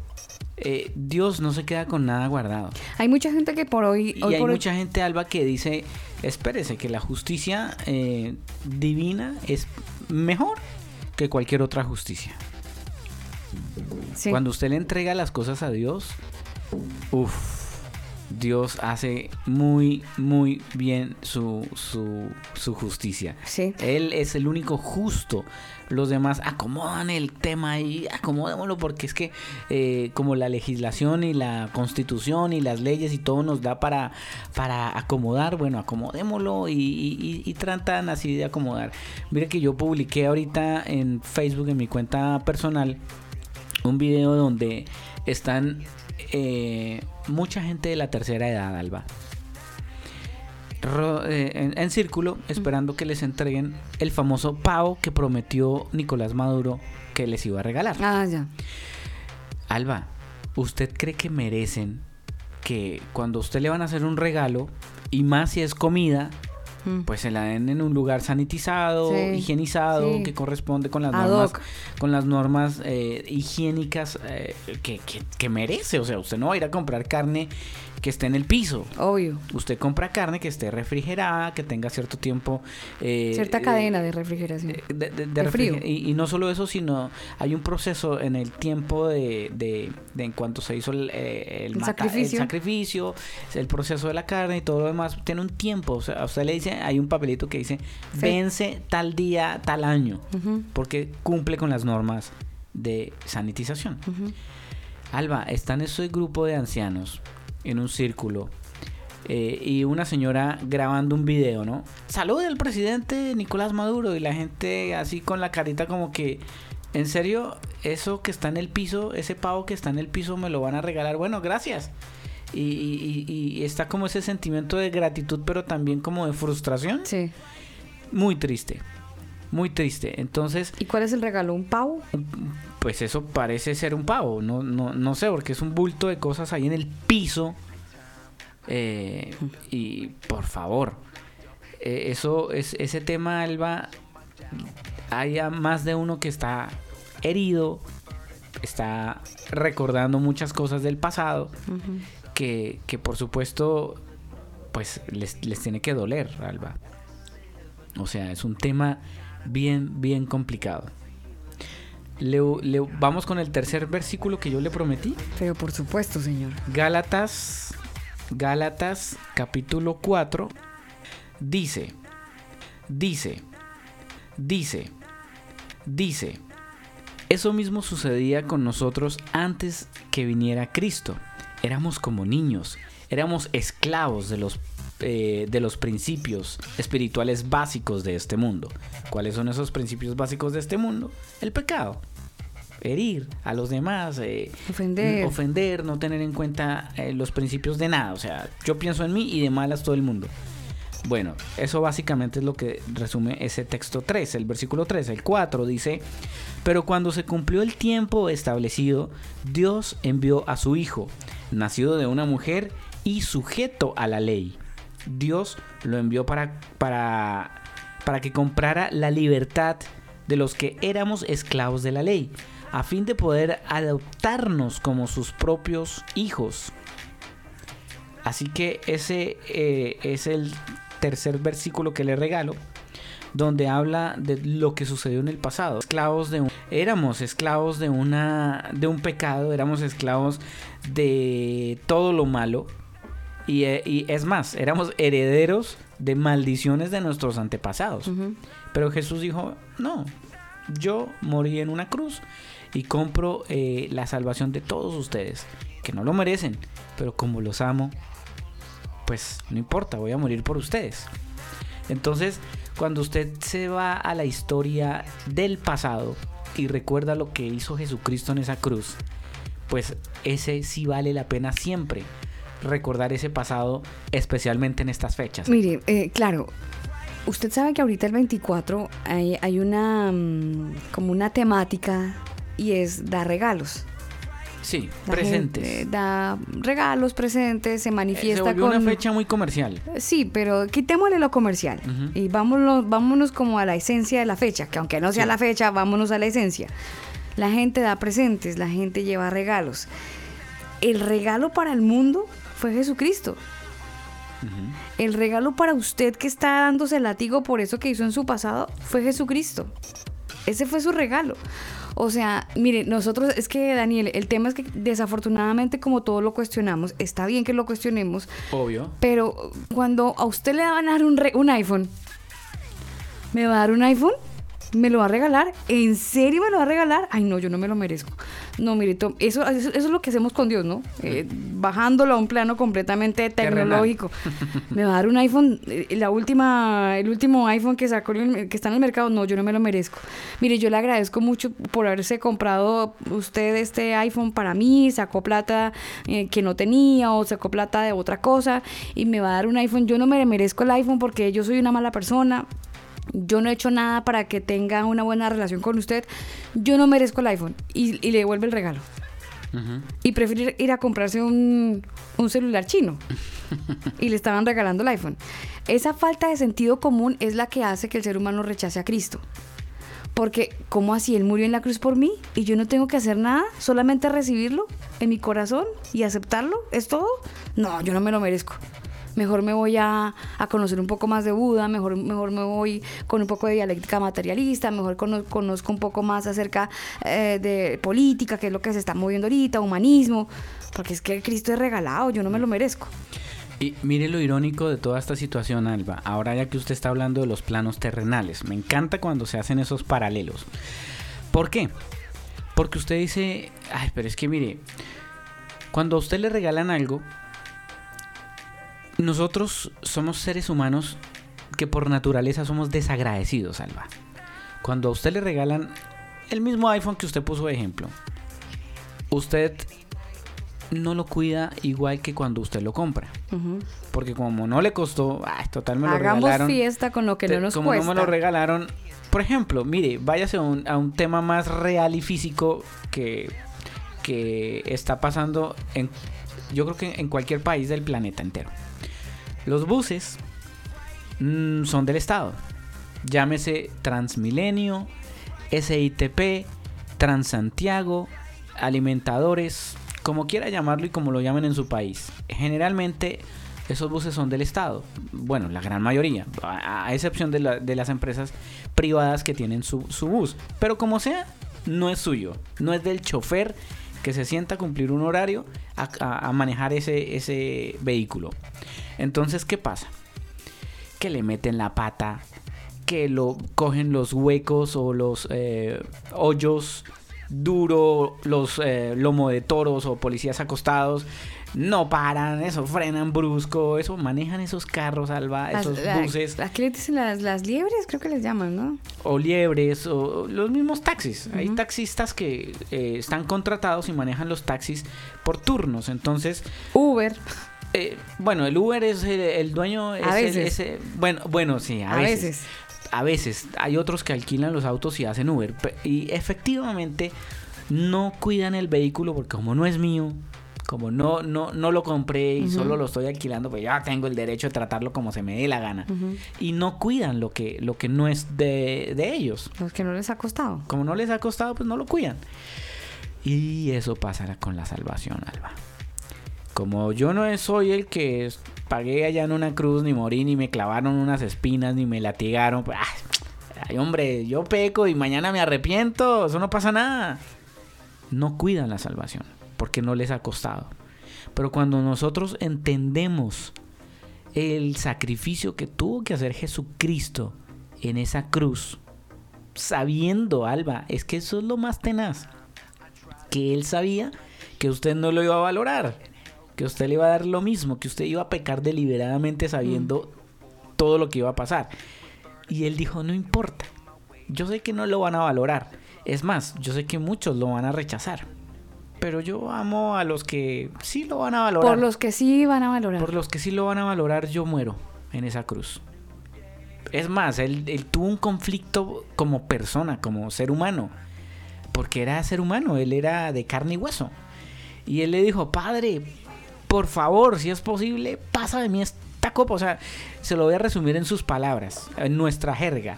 Eh, Dios no se queda con nada guardado. Hay mucha gente que por hoy, Y hay por hoy- mucha gente, Alba, que dice, espérese, que la justicia eh, divina es mejor que cualquier otra justicia. Sí. Cuando usted le entrega las cosas a Dios, uff, Dios hace muy, muy bien su, su, su justicia. Él es el único justo. Los demás acomodan el tema ahí, acomodémoslo porque es que eh, como la legislación y la constitución y las leyes y todo nos da para, para acomodar, bueno, acomodémoslo y, y- y- y tratan así de acomodar. Mire que yo publiqué ahorita en Facebook, en mi cuenta personal, un video donde están eh, mucha gente de la tercera edad, Alba. ro- eh, en, en círculo esperando que les entreguen el famoso pavo que prometió Nicolás Maduro que les iba a regalar. Ah, ya. Alba, ¿usted cree que merecen que cuando a usted le van a hacer un regalo, y más si es comida, Mm. pues se la den en un lugar sanitizado, Sí, higienizado, sí. que corresponde con las Ad normas, hoc. con las normas eh, higiénicas eh, que, que- que merece? O sea, usted no va a ir a comprar carne que esté en el piso. Obvio. Usted compra carne que esté refrigerada, que tenga cierto tiempo. eh, Cierta eh, cadena de refrigeración. de, de- frío. Y, y no solo eso, sino hay un proceso en el tiempo de, de- en cuanto se hizo el, eh, el El mata- sacrificio. el sacrificio, el proceso de la carne y todo lo demás, tiene un tiempo. O sea, a usted le dice, hay un papelito que dice, Sí. vence tal día, tal año, porque cumple con las normas de sanitización. Alba, están ese grupo de ancianos en un círculo eh, y una señora grabando un video, ¿no? Salud del presidente Nicolás Maduro y la gente así con la carita como que, ¿en serio? Eso que está en el piso, ese pavo que está en el piso me lo van a regalar. Bueno, gracias. Y, y- y- y está como ese sentimiento de gratitud, pero también como de frustración. Sí. Muy triste. Muy triste. Entonces, ¿Y cuál es el regalo? ¿Un pavo? Pues eso parece ser un pavo. No, no, no sé, porque es un bulto de cosas ahí en el piso. Eh, y por favor, eh, eso es ese tema, Alba. Hay a más de uno que está herido, está recordando muchas cosas del pasado que, que por supuesto pues les, les tiene que doler, Alba. O sea, es un tema bien, bien complicado. Le, le- vamos con el tercer versículo que yo le prometí. Pero por supuesto, señor. Gálatas, Gálatas capítulo 4, dice, dice, dice, dice, eso mismo sucedía con nosotros antes que viniera Cristo. Éramos como niños, éramos esclavos de los, eh, de los principios espirituales básicos de este mundo. ¿Cuáles son esos principios básicos de este mundo? El pecado herir a los demás, eh, Ofender. no tener en cuenta eh, los principios de nada. O sea, yo pienso en mí y de malas todo el mundo. Bueno, eso básicamente es lo que resume ese texto 3, el versículo 3. El 4 dice, pero cuando se cumplió el tiempo establecido, Dios envió a su Hijo, nacido de una mujer y sujeto a la ley. Dios lo envió para, para, para que comprara la libertad de los que éramos esclavos de la ley, a fin de poder adoptarnos como sus propios hijos. Así que ese eh, es el tercer versículo que le regalo, donde habla de lo que sucedió en el pasado. Esclavos de un- éramos esclavos de una de un pecado, éramos esclavos de todo lo malo. Y, eh, y es más, éramos herederos de maldiciones de nuestros antepasados. Pero Jesús dijo, no, yo morí en una cruz y compro eh, la salvación de todos ustedes, que no lo merecen, pero como los amo, pues no importa, voy a morir por ustedes. Entonces, cuando usted se va a la historia del pasado y recuerda lo que hizo Jesucristo en esa cruz, pues ese sí vale la pena siempre recordar ese pasado, especialmente en estas fechas. Mire, eh, claro, usted sabe que ahorita el 24 hay, hay una mm, como una temática y es dar regalos. Sí, presentes. gente da regalos, presentes, se Eh, manifiesta se volvió con... una fecha muy comercial. Sí, pero quitémosle lo comercial y vámonos, vámonos como a la esencia de la fecha, que aunque no sea Sí. la fecha, vámonos a la esencia. La gente da presentes, la gente lleva regalos. El regalo para el mundo fue Jesucristo. El regalo para usted que está dándose el látigo por eso que hizo en su pasado fue Jesucristo. Ese fue su regalo. O sea, mire, nosotros, es que Daniel, el tema es que desafortunadamente como todo lo cuestionamos, está bien que lo cuestionemos, Obvio. pero cuando a usted le van a dar un, re- un iPhone, ¿me va a dar un iPhone? ¿Me lo va a regalar? ¿En serio me lo va a regalar? Ay, no, yo no me lo merezco. No, mire, Tom, eso, eso, eso es lo que hacemos con Dios, ¿no? Eh, bajándolo a un plano completamente tecnológico. me va a dar un iPhone, eh, la última, el último iPhone que sacó, que está en el mercado, no, yo no me lo merezco. Mire, yo le agradezco mucho por haberse comprado usted este iPhone para mí, sacó plata eh, que no tenía o sacó plata de otra cosa y me va a dar un iPhone. Yo no me merezco el iPhone porque yo soy una mala persona. Yo no he hecho nada para que tenga una buena relación con usted. Yo no merezco el iPhone. Y, y le devuelve el regalo. Y prefiere ir a comprarse un, un celular chino. y le estaban regalando el iPhone. Esa falta de sentido común es la que hace que el ser humano rechace a Cristo. Porque, ¿cómo así? Él murió en la cruz por mí y yo no tengo que hacer nada, solamente recibirlo en mi corazón y aceptarlo. ¿Es todo? No, yo no me lo merezco. Mejor me voy a, a conocer un poco más de Buda, mejor, mejor me voy con un poco de dialéctica materialista, mejor cono- conozco un poco más acerca eh, de política, que es lo que se está moviendo ahorita, humanismo, porque es que Cristo es regalado, yo no me lo merezco. Y mire lo irónico de toda esta situación, Alba. Ahora ya que usted está hablando de los planos terrenales, me encanta cuando se hacen esos paralelos. ¿Por qué? Porque usted dice, ay, pero es que mire, cuando a usted le regalan algo, nosotros somos seres humanos que por naturaleza somos desagradecidos, Alba. Cuando a usted le regalan el mismo iPhone que usted puso de ejemplo, usted no lo cuida igual que cuando usted lo compra. Porque como no le costó, ay, total me lo Hagamos regalaron. fiesta con lo que no nos como cuesta. no me lo regalaron. Por ejemplo, mire, váyase a un, a un tema más real y físico que, que está pasando en, yo creo que en cualquier país del planeta entero. Los buses mm, son del Estado. Llámese Transmilenio, SITP, Transantiago, alimentadores, como quiera llamarlo y como lo llamen en su país. Generalmente esos buses son del Estado. Bueno, la gran mayoría, a, excepción de las empresas privadas que tienen su, su bus. Pero como sea, no es suyo, no es del chofer que se sienta a cumplir un horario a, manejar ese, ese vehículo. Entonces, ¿qué pasa? Que le meten la pata, que lo cogen los huecos o los eh, hoyos duro, los eh, lomo de toros o policías acostados. No paran, eso frenan brusco, eso manejan esos carros, Alba, Las- esos la- buses Aquí le dicen las, las liebres, creo que les llaman, ¿no? o liebres o los mismos taxis. Hay taxistas que eh, están contratados y manejan los taxis por turnos. Entonces, Uber. eh, bueno, el Uber es el, el dueño. es el- veces. bueno, bueno, sí, a, A veces. veces. A veces. Hay otros que alquilan los autos y hacen Uber. Y efectivamente no cuidan el vehículo porque como no es mío. Como no, no, no lo compré y solo lo estoy alquilando, pues ya tengo el derecho de tratarlo como se me dé la gana. Y no cuidan lo que, lo que no es de, de ellos. Los que no les ha costado. Como no les ha costado, pues no lo cuidan. Y eso pasará con la salvación, Alba. Como yo no soy el que pagué allá en una cruz, ni morí, ni me clavaron unas espinas, ni me latigaron. pues, ah, ay, hombre, yo peco y mañana me arrepiento. Eso no pasa nada. No cuidan la salvación porque no les ha costado. Pero cuando nosotros entendemos el sacrificio que tuvo que hacer Jesucristo en esa cruz, sabiendo, Alba, es que eso es lo más tenaz, que él sabía que usted no lo iba a valorar, que usted le iba a dar lo mismo, que usted iba a pecar deliberadamente sabiendo todo lo que iba a pasar. Y él dijo, no importa, yo sé que no lo van a valorar, es más, yo sé que muchos lo van a rechazar. Pero yo amo a los que sí lo van a valorar. Por los que sí van a valorar. Por los que sí lo van a valorar, yo muero en esa cruz. Es más, él, él tuvo un conflicto como persona, como ser humano. Porque era ser humano, él era de carne y hueso. Y él le dijo, Padre, por favor, si es posible, pasa de mí esta copa. O sea, se lo voy a resumir en sus palabras, en nuestra jerga.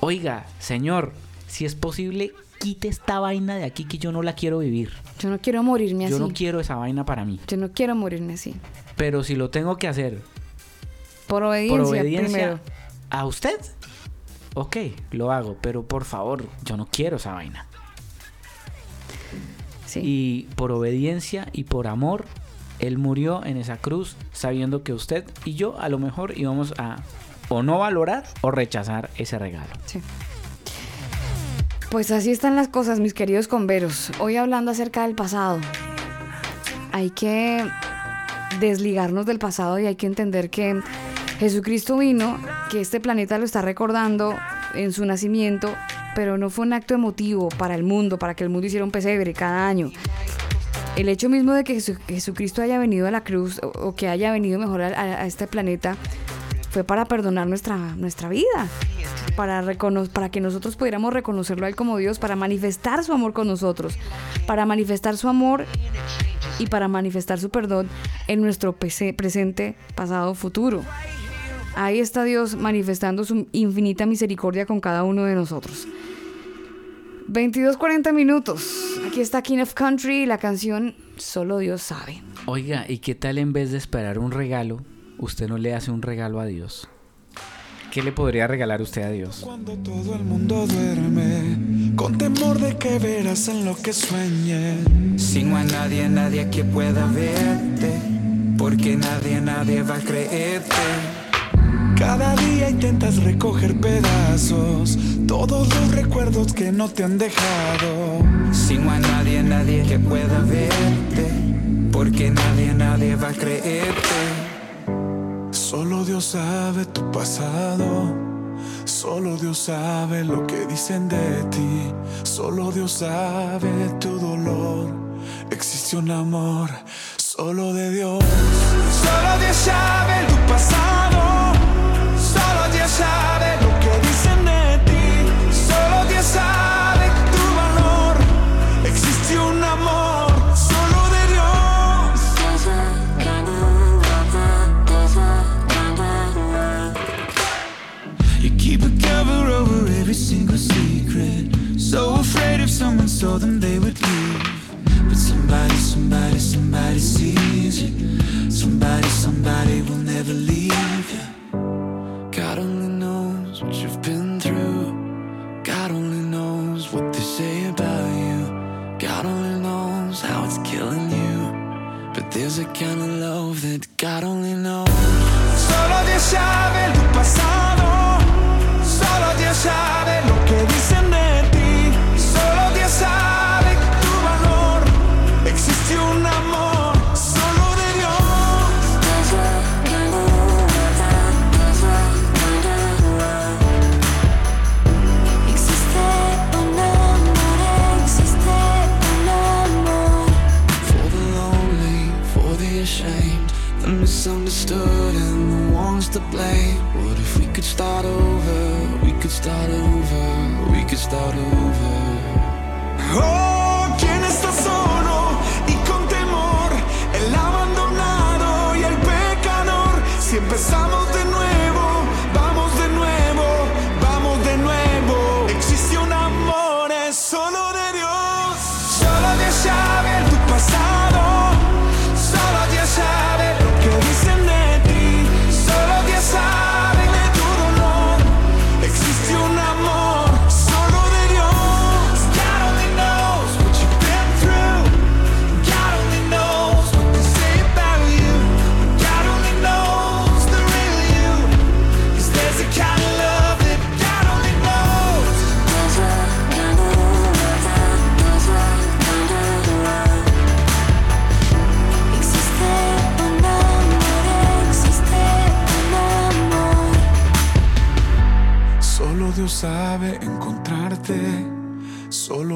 Oiga, Señor, si es posible, quite esta vaina de aquí que yo no la quiero vivir. Yo no quiero morirme Yo así. no quiero esa vaina para mí. Yo no quiero morirme así. Pero si lo tengo que hacer Por obediencia, por obediencia primero. a usted, ok, lo hago, pero por favor, yo no quiero esa vaina. Y por obediencia y por amor, él murió en esa cruz sabiendo que usted y yo a lo mejor íbamos a o no valorar o rechazar ese regalo. Pues así están las cosas, mis queridos converos. Hoy hablando acerca del pasado. Hay que desligarnos del pasado y hay que entender que Jesucristo vino, que este planeta lo está recordando en su nacimiento, pero no fue un acto emotivo para el mundo, para que el mundo hiciera un pesebre cada año. El hecho mismo de que Jesu- Jesucristo haya venido a la cruz o, que haya venido mejor a- a este planeta fue para perdonar nuestra, nuestra vida, para, para que nosotros pudiéramos reconocerlo a Él como Dios, para manifestar su amor con nosotros, para manifestar su amor y para manifestar su perdón en nuestro presente, pasado, futuro. Ahí está Dios manifestando su infinita misericordia con cada uno de nosotros. 22.40 minutos. Aquí está King of Country y la canción Solo Dios sabe. Oiga, ¿y qué tal en vez de esperar un regalo, usted no le hace un regalo a Dios? ¿Qué le podría regalar usted a Dios? Todo el mundo duerme con temor de que verás en lo que sueñe. Si no hay nadie, nadie que pueda verte, porque nadie, nadie va a creerte. Cada día intentas recoger pedazos, todos los recuerdos que no te han dejado. Si no hay nadie, nadie que pueda verte, porque nadie, nadie va a creerte. Solo Dios sabe tu pasado. Solo Dios sabe lo que dicen de ti. Solo Dios sabe tu dolor. Existe un amor solo de Dios. Solo Dios sabe tu pasado. Someone them, they would leave. But somebody, somebody, somebody sees you. Somebody, somebody will never leave you. God only knows what you've been through. God only knows what they say about you. God only knows how it's killing you. But there's a kind of love that start over? We could start over. We could start over. Oh,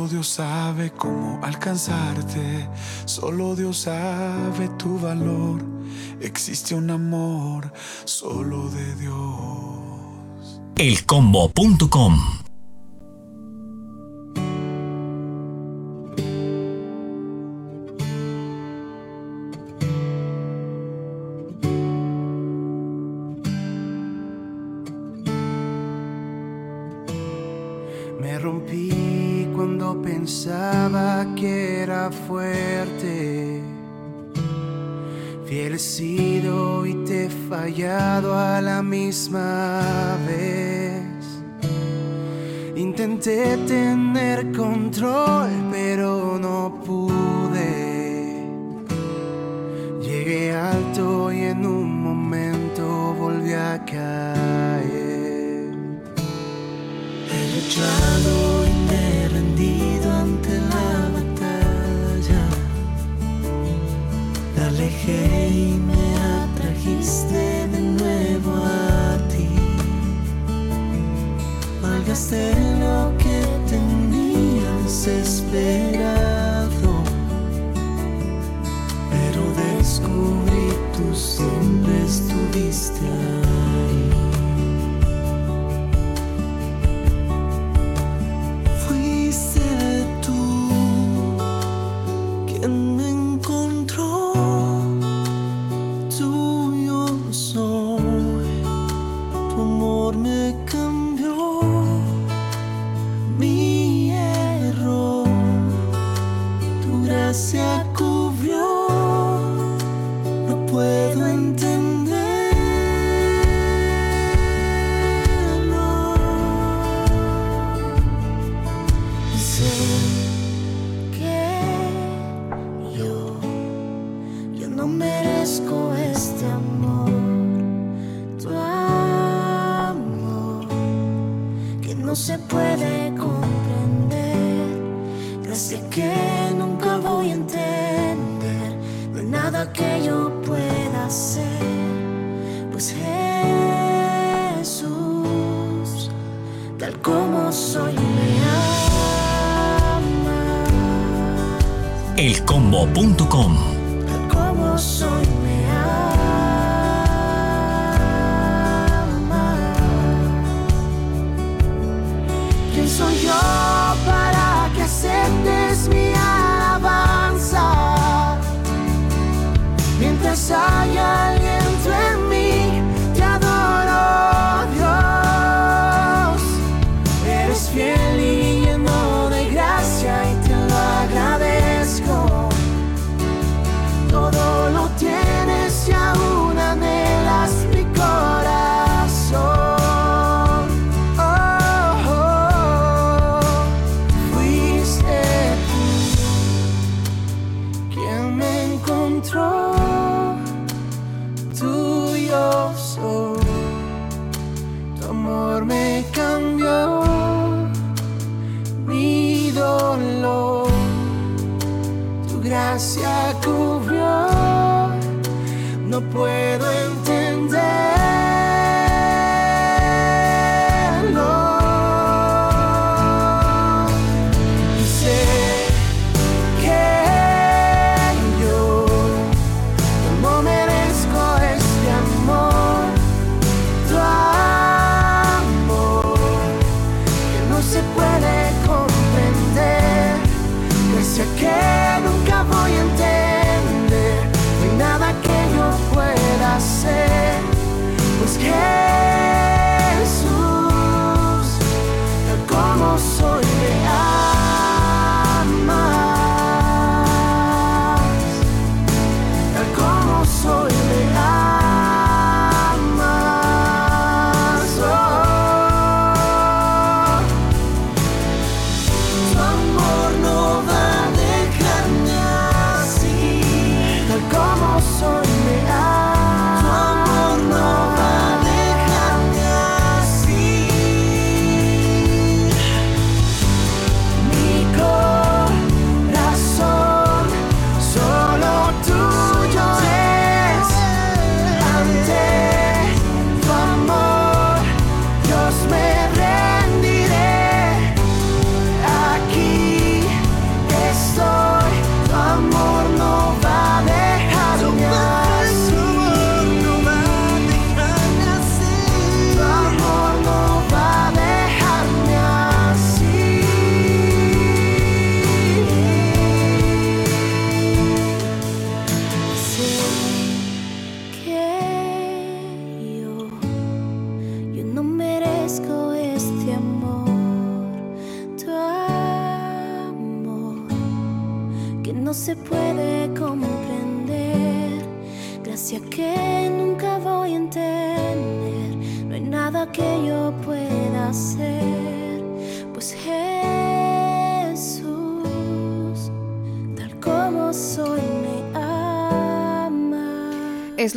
Solo Dios sabe cómo alcanzarte, solo Dios sabe tu valor. Existe un amor solo de Dios. Elcombo.com y te he fallado a la misma vez. Intenté tener control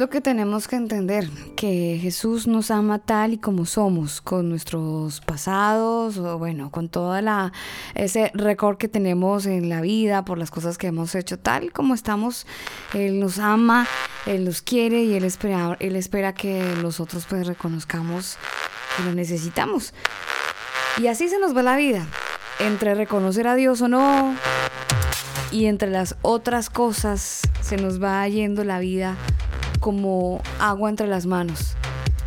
lo que tenemos que entender, que Jesús nos ama tal y como somos, con nuestros pasados, o bueno, con toda la ese récord que tenemos en la vida por las cosas que hemos hecho, tal como estamos, Él nos ama, Él nos quiere y Él espera, Él espera que nosotros pues reconozcamos que lo necesitamos. Y así se nos va la vida, entre reconocer a Dios o no, y entre las otras cosas se nos va yendo la vida como agua entre las manos.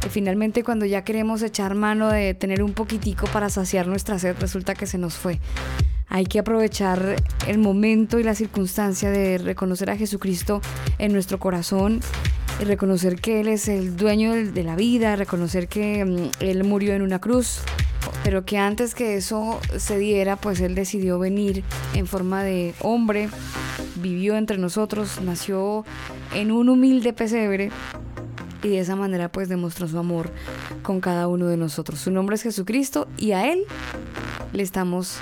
Y finalmente cuando ya queremos echar mano de tener un poquitico para saciar nuestra sed, resulta que se nos fue. Hay que aprovechar el momento y la circunstancia de reconocer a Jesucristo en nuestro corazón y reconocer que Él es el dueño de la vida, reconocer que mm, Él murió en una cruz, pero que antes que eso se diera, pues Él decidió venir en forma de hombre, vivió entre nosotros, nació en un humilde pesebre y de esa manera pues demostró su amor con cada uno de nosotros. Su nombre es Jesucristo y a Él le estamos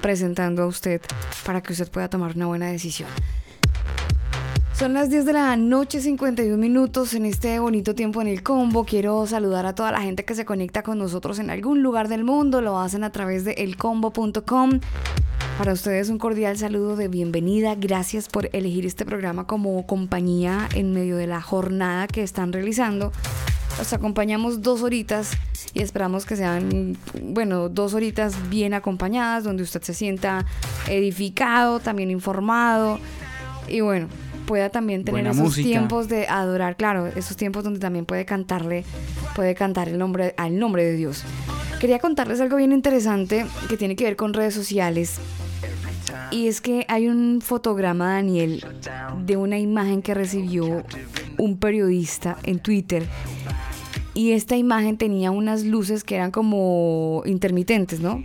presentando a usted para que usted pueda tomar una buena decisión. Son las 10 de la noche, 51 minutos en este bonito tiempo en el combo. Quiero saludar a toda la gente que se conecta con nosotros en algún lugar del mundo. Lo hacen a través de elcombo.com. Para ustedes un cordial saludo de bienvenida. Gracias por elegir este programa como compañía en medio de la jornada que están realizando. Los acompañamos dos horitas y esperamos que sean, bueno, dos horitas bien acompañadas, donde usted se sienta edificado, también informado y bueno, pueda también tener Buena esos música. tiempos de adorar, claro, esos tiempos donde también puede cantarle, puede cantar el nombre, al nombre de Dios. Quería contarles algo bien interesante que tiene que ver con redes sociales. Y es que hay un fotograma, Daniel, de una imagen que recibió un periodista en Twitter. Y esta imagen tenía unas luces que eran como intermitentes, ¿no?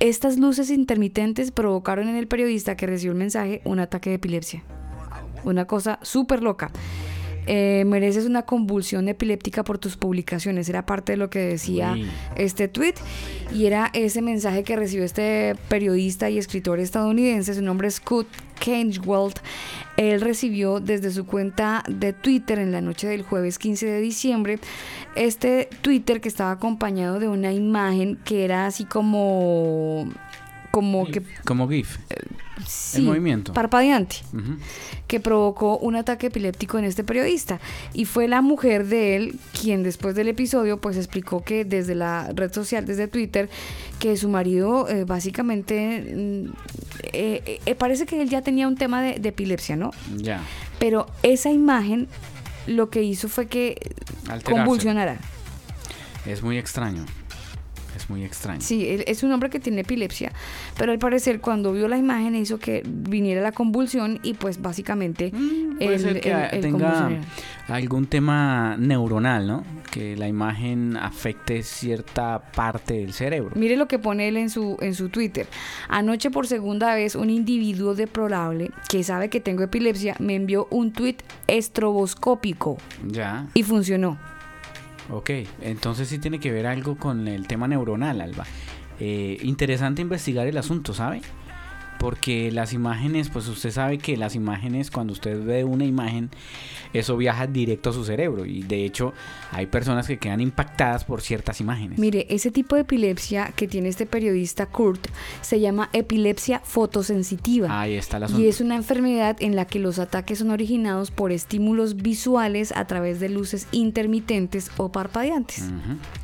Estas luces intermitentes provocaron en el periodista que recibió el mensaje un ataque de epilepsia. Una cosa súper loca. Eh, mereces una convulsión epiléptica por tus publicaciones. Era parte de lo que decía Uy. este tweet y era ese mensaje que recibió este periodista y escritor estadounidense. Su nombre es Scott Canewalt. Él recibió desde su cuenta de Twitter en la noche del jueves 15 de diciembre este Twitter que estaba acompañado de una imagen que era así como como que Como GIF. sí, movimiento. parpadeante que provocó un ataque epiléptico en este periodista. Y fue la mujer de él quien después del episodio pues explicó que desde la red social, desde Twitter, que su marido eh, básicamente mm, eh, eh, parece que él ya tenía un tema de, de epilepsia, ¿no? Ya. Pero esa imagen lo que hizo fue que Alterarse. convulsionara. Es muy extraño. Muy extraño. Sí, él es un hombre que tiene epilepsia, pero al parecer cuando vio la imagen hizo que viniera la convulsión y pues básicamente Mm, Puede él- ser que él- tenga algún tema neuronal, ¿no? Que la imagen afecte cierta parte del cerebro. Mire lo que pone él en su, en su Twitter. Anoche por segunda vez un individuo deplorable que sabe que tengo epilepsia me envió un tweet estroboscópico Ya. y funcionó. Ok, entonces sí tiene que ver algo con el tema neuronal, Alba. Eh, interesante investigar el asunto, ¿sabe? Porque las imágenes, pues usted sabe que las imágenes, cuando usted ve una imagen, eso viaja directo a su cerebro. Y de hecho, hay personas que quedan impactadas por ciertas imágenes. Mire, ese tipo de epilepsia que tiene este periodista Kurt se llama epilepsia fotosensitiva. Ahí está asunto. Y es una enfermedad en la que los ataques son originados por estímulos visuales a través de luces intermitentes o parpadeantes.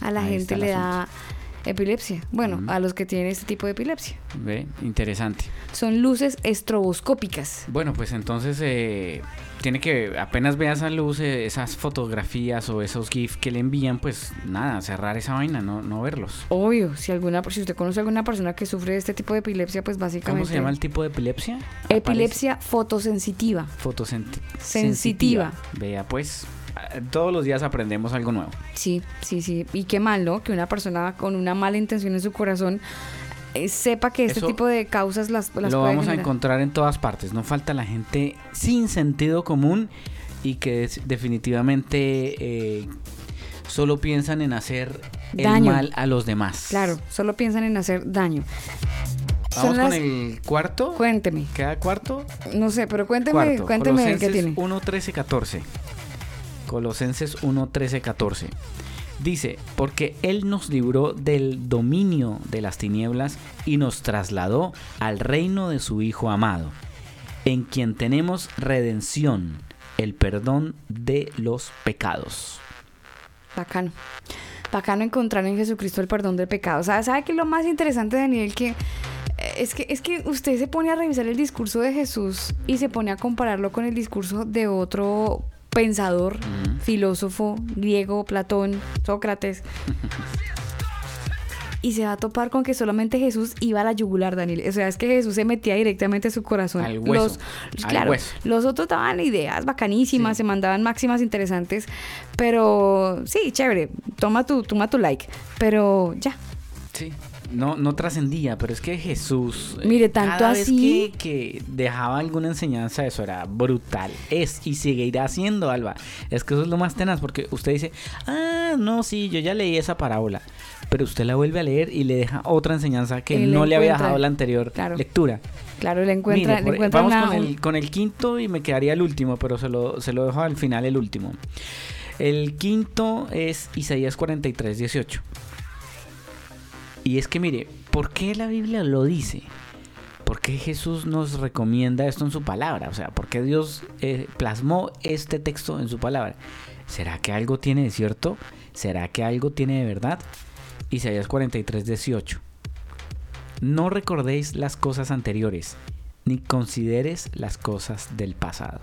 A la Ahí gente le da epilepsia. Bueno, a los que tienen este tipo de epilepsia. Ve, interesante. Son luces estroboscópicas. Bueno, pues entonces eh, tiene que, apenas vea esa luz, eh, esas fotografías o esos GIF que le envían, pues nada, cerrar esa vaina, no, no verlos. Obvio, si alguna, si usted conoce a alguna persona que sufre de este tipo de epilepsia, pues básicamente. ¿Cómo se llama el tipo de epilepsia? Epilepsia fotosensitiva. Fotosensitiva. Sensitiva. Vea, pues todos los días aprendemos algo nuevo. Sí, sí, sí. Y qué mal, ¿no? Que una persona con una mala intención en su corazón eh, sepa que este Eso tipo de causas las, las lo vamos a encontrar en todas partes. No falta la gente sin sentido común y que es- definitivamente eh, solo piensan en hacer el Daño. mal a los demás. Claro, solo piensan en hacer daño. Vamos con el cuarto. Cuénteme. ¿Queda cuarto? No sé, pero cuénteme, Cuarto. cuénteme qué Colosenses tiene. 1, 13, 14. Colosenses 1, 13, 14. Dice, porque Él nos libró del dominio de las tinieblas y nos trasladó al reino de su Hijo amado, en quien tenemos redención, el perdón de los pecados. Bacano. Bacano encontrar en Jesucristo el perdón del pecado. ¿Sabe, ¿Sabe qué es lo más interesante, Daniel? Que eh, es que es que usted se pone a revisar el discurso de Jesús y se pone a compararlo con el discurso de otro pensador, filósofo griego, Platón, Sócrates. Y se va a topar con que solamente Jesús iba a la yugular, Daniel. O sea, es que Jesús se metía directamente a su corazón. Al hueso, Los, al claro, hueso. los otros daban ideas bacanísimas, se mandaban máximas interesantes, pero sí, chévere, toma tu, toma tu like, pero ya. Sí. No, no trascendía, pero es que Jesús. eh, Mire, tanto cada vez así- que, que dejaba alguna enseñanza, eso era brutal. Es y seguirá siendo, Alba. Es que eso es lo más tenaz, porque usted dice, ah, no, sí, yo ya leí esa parábola. Pero usted la vuelve a leer y le deja otra enseñanza que no le había dejado la anterior Claro. lectura. Claro, le encuentra, Mire, le por- encuentra vamos una- con, el, con el quinto y me quedaría el último, pero se lo, se lo dejo al final el último. El quinto es Isaías 43, 18. Y es que mire, ¿por qué la Biblia lo dice? ¿Por qué Jesús nos recomienda esto en su palabra? O sea, ¿por qué Dios eh, plasmó este texto en su palabra? ¿Será que algo tiene de cierto? ¿Será que algo tiene de verdad? Isaías 43, 18. No recordéis las cosas anteriores, ni consideres las cosas del pasado.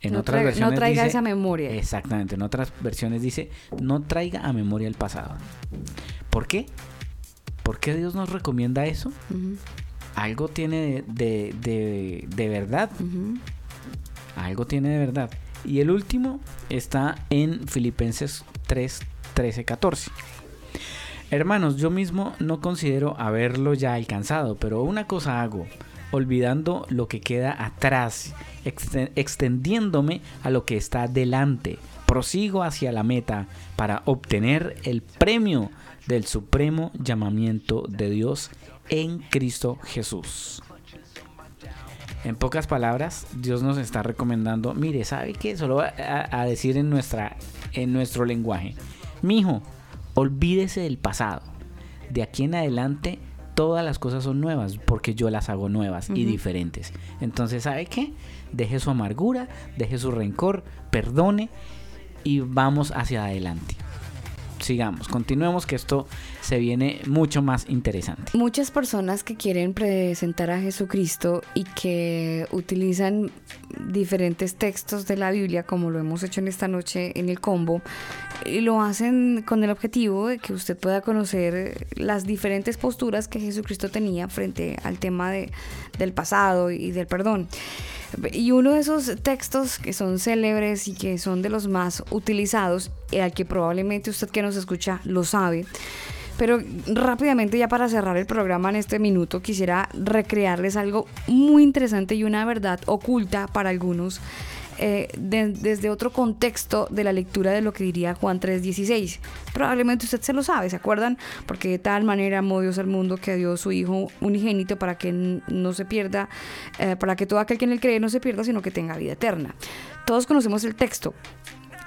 En No otras no versiones traiga dice- esa memoria. Exactamente, en otras versiones dice, no traiga a memoria el pasado. ¿Por qué? ¿Por qué Dios nos recomienda eso? Algo tiene de, de- de- de verdad. Algo tiene de verdad. Y el último está en Filipenses 3, 13, 14. Hermanos, yo mismo no considero haberlo ya alcanzado, pero una cosa hago, olvidando lo que queda atrás, exten- extendiéndome a lo que está delante, prosigo hacia la meta para obtener el premio del supremo llamamiento de Dios en Cristo Jesús. En pocas palabras, Dios nos está recomendando, mire, ¿sabe qué? Solo a, a- decir en, nuestra, en nuestro lenguaje, mijo, olvídese del pasado. De aquí en adelante, todas las cosas son nuevas, porque yo las hago nuevas y diferentes. Entonces, ¿sabe qué? Deje su amargura, deje su rencor, perdone y vamos hacia adelante. Sigamos, continuemos que esto se viene mucho más interesante. Muchas personas que quieren presentar a Jesucristo y que utilizan diferentes textos de la Biblia, como lo hemos hecho en esta noche en el combo, y lo hacen con el objetivo de que usted pueda conocer las diferentes posturas que Jesucristo tenía frente al tema de, del pasado y del perdón. Y uno de esos textos que son célebres y que son de los más utilizados, y al que probablemente usted que nos escucha lo sabe, pero rápidamente ya para cerrar el programa en este minuto quisiera recrearles algo muy interesante y una verdad oculta para algunos eh, de- desde otro contexto de la lectura de lo que diría Juan 3:16. Probablemente usted se lo sabe, ¿se acuerdan? Porque de tal manera amó Dios al mundo que dio su Hijo unigénito para que no se pierda, eh, para que todo aquel que en él cree no se pierda, sino que tenga vida eterna. Todos conocemos el texto,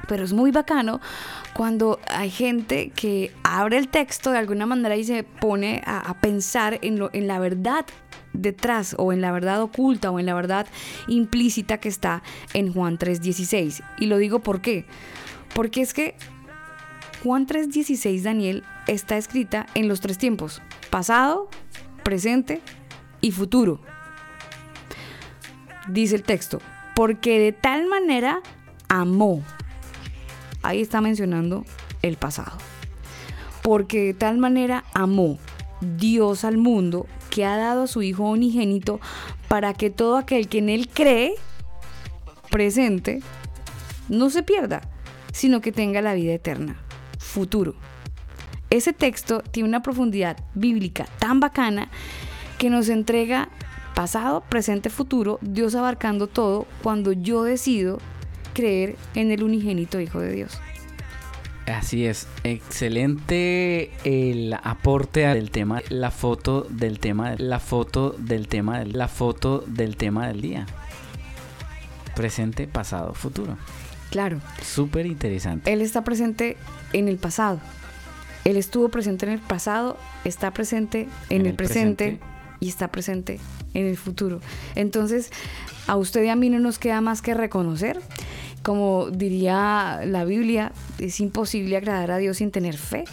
pero es muy bacano cuando hay gente que abre el texto de alguna manera y se pone a, a pensar en, lo, en la verdad detrás o en la verdad oculta o en la verdad implícita que está en Juan 3.16. Y lo digo por qué. Porque es que Juan 3.16, Daniel, está escrita en los tres tiempos. Pasado, presente y futuro. Dice el texto, porque de tal manera amó ahí está mencionando el pasado. Porque de tal manera amó Dios al mundo que ha dado a su Hijo unigénito para que todo aquel que en Él cree, presente, no se pierda, sino que tenga la vida eterna, futuro. ese texto tiene una profundidad bíblica tan bacana que nos entrega pasado, presente, futuro, Dios abarcando todo cuando yo decido creer en el unigénito Hijo de Dios. Así es, excelente el aporte al tema, la foto del tema, la foto del tema, la foto del tema del día. Presente, pasado, futuro. Claro. Súper interesante. Él está presente en el pasado. Él estuvo presente en el pasado, está presente en, el, presente, y está presente en el futuro. Entonces, a usted y a mí no nos queda más que reconocer, como diría la Biblia, es imposible agradar a Dios sin tener fe.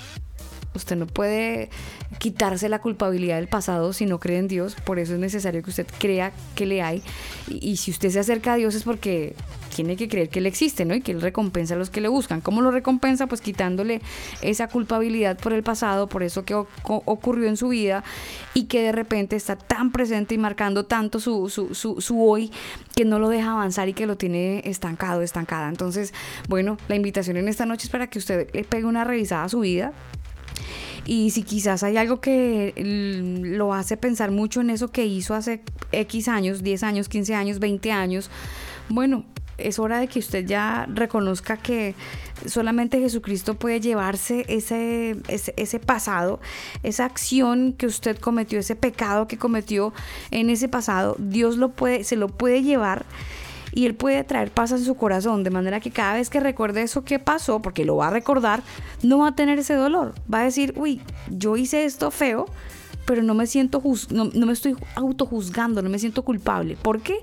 Usted no puede quitarse la culpabilidad del pasado si no cree en Dios. Por eso es necesario que usted crea que le hay. Y, si usted se acerca a Dios es porque tiene que creer que Él existe, ¿no? Y que Él recompensa a los que le buscan. ¿Cómo lo recompensa? Pues quitándole esa culpabilidad por el pasado, por eso que ocurrió en su vida y que de repente está tan presente y marcando tanto su, su, su, su hoy que no lo deja avanzar y que lo tiene estancado, estancada. Entonces, bueno, la invitación en esta noche es para que usted le pegue una revisada a su vida, y si quizás hay algo que mm, lo hace pensar mucho en eso que hizo hace X años, 10 años, 15 años, 20 años, bueno, es hora de que usted ya reconozca que solamente Jesucristo puede llevarse ese, ese, ese pasado, esa acción que usted cometió, ese pecado que cometió en ese pasado, Dios lo puede, se lo puede llevar y él puede traer paz en su corazón, de manera que cada vez que recuerde eso que pasó, porque lo va a recordar, no va a tener ese dolor. Va a decir, uy, yo hice esto feo, pero no me siento no, no me estoy autojuzgando, no me siento culpable. ¿Por qué?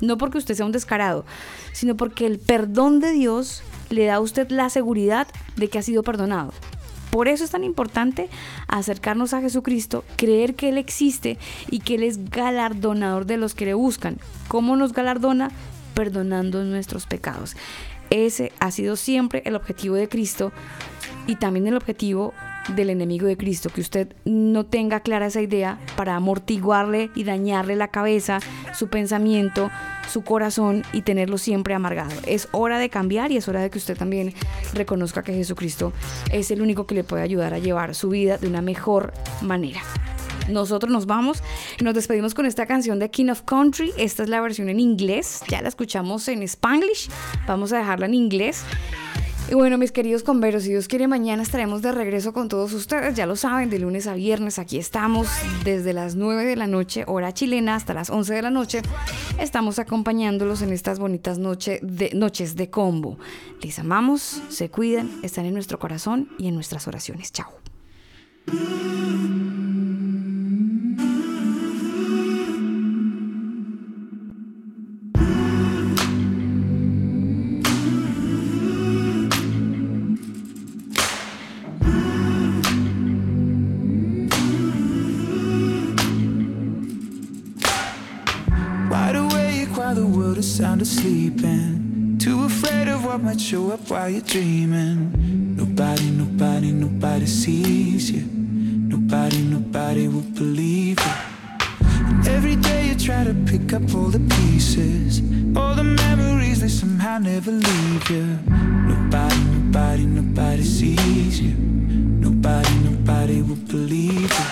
No porque usted sea un descarado, sino porque el perdón de Dios le da a usted la seguridad de que ha sido perdonado. Por eso es tan importante acercarnos a Jesucristo, creer que Él existe y que Él es galardonador de los que le buscan. ¿Cómo nos galardona? Perdonando nuestros pecados. Ese ha sido siempre el objetivo de Cristo y también el objetivo del enemigo de Cristo, que usted no tenga clara esa idea para amortiguarle y dañarle la cabeza, su pensamiento, su corazón y tenerlo siempre amargado. Es hora de cambiar y es hora de que usted también reconozca que Jesucristo es el único que le puede ayudar a llevar su vida de una mejor manera. Nosotros nos vamos nos despedimos con esta canción de King of Country. Esta es la versión en inglés. Ya la escuchamos en Spanglish. Vamos a dejarla en inglés. Y bueno, mis queridos converos, si Dios quiere, mañana estaremos de regreso con todos ustedes. Ya lo saben, de lunes a viernes aquí estamos desde las 9 de la noche, hora chilena, hasta las 11 de la noche. Estamos acompañándolos en estas bonitas noches de combo. Les amamos, se cuidan, están en nuestro corazón y en nuestras oraciones. Chao. Sound asleep and too afraid of what might show up while you're dreaming. Nobody, nobody, nobody sees you. Nobody, nobody will believe you. And every day you try to pick up all the pieces, all the memories they somehow never leave you. Nobody, nobody, nobody sees you. Nobody, nobody will believe you.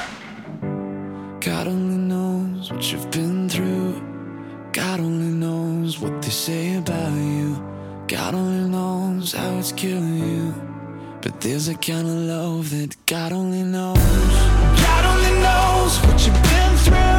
God only knows what you've been through. God only knows what they say about you. God only knows how it's killing you. But there's a kind of love that God only knows. God only knows what you've been through.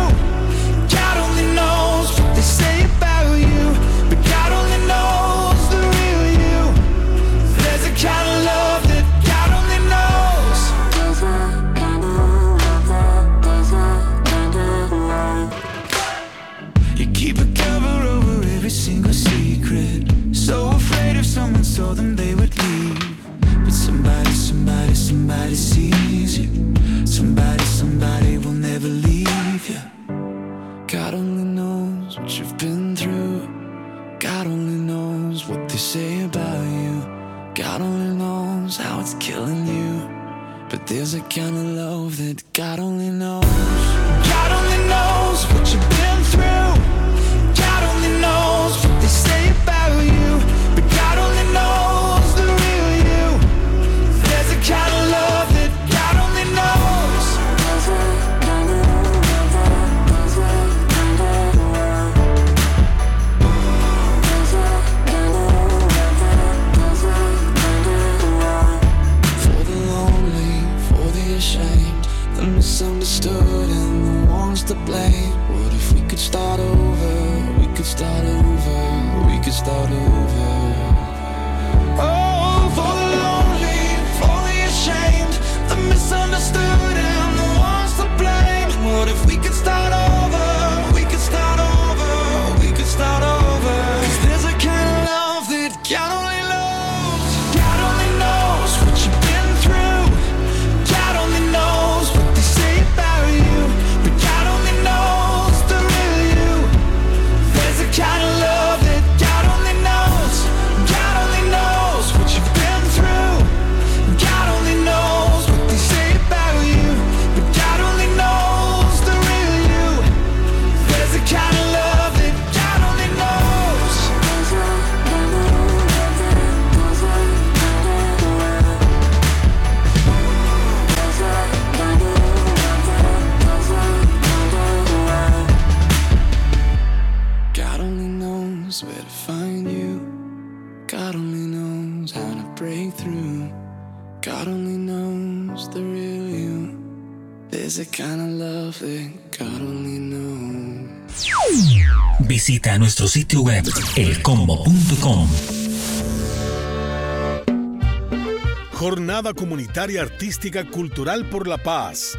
Artística Cultural por la Paz.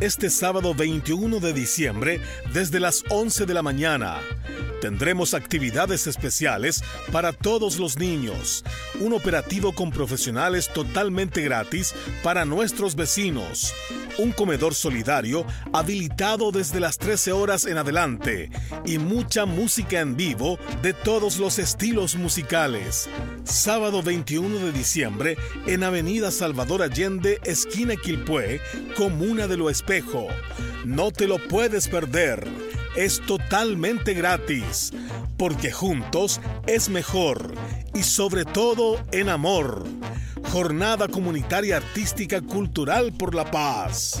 Este sábado 21 de diciembre, desde las 11 de la mañana, tendremos actividades especiales para todos los niños. Un operativo con profesionales totalmente gratis para nuestros vecinos. Un comedor solidario habilitado desde las 13 horas en adelante. Y mucha música en vivo de todos los estilos musicales. Sábado 21 de diciembre en Avenida Salvador Allende, esquina Quilpué, Comuna de Lo Espejo. No te lo puedes perder. Es totalmente gratis, porque juntos es mejor y sobre todo en amor. Jornada Comunitaria Artística Cultural por la Paz.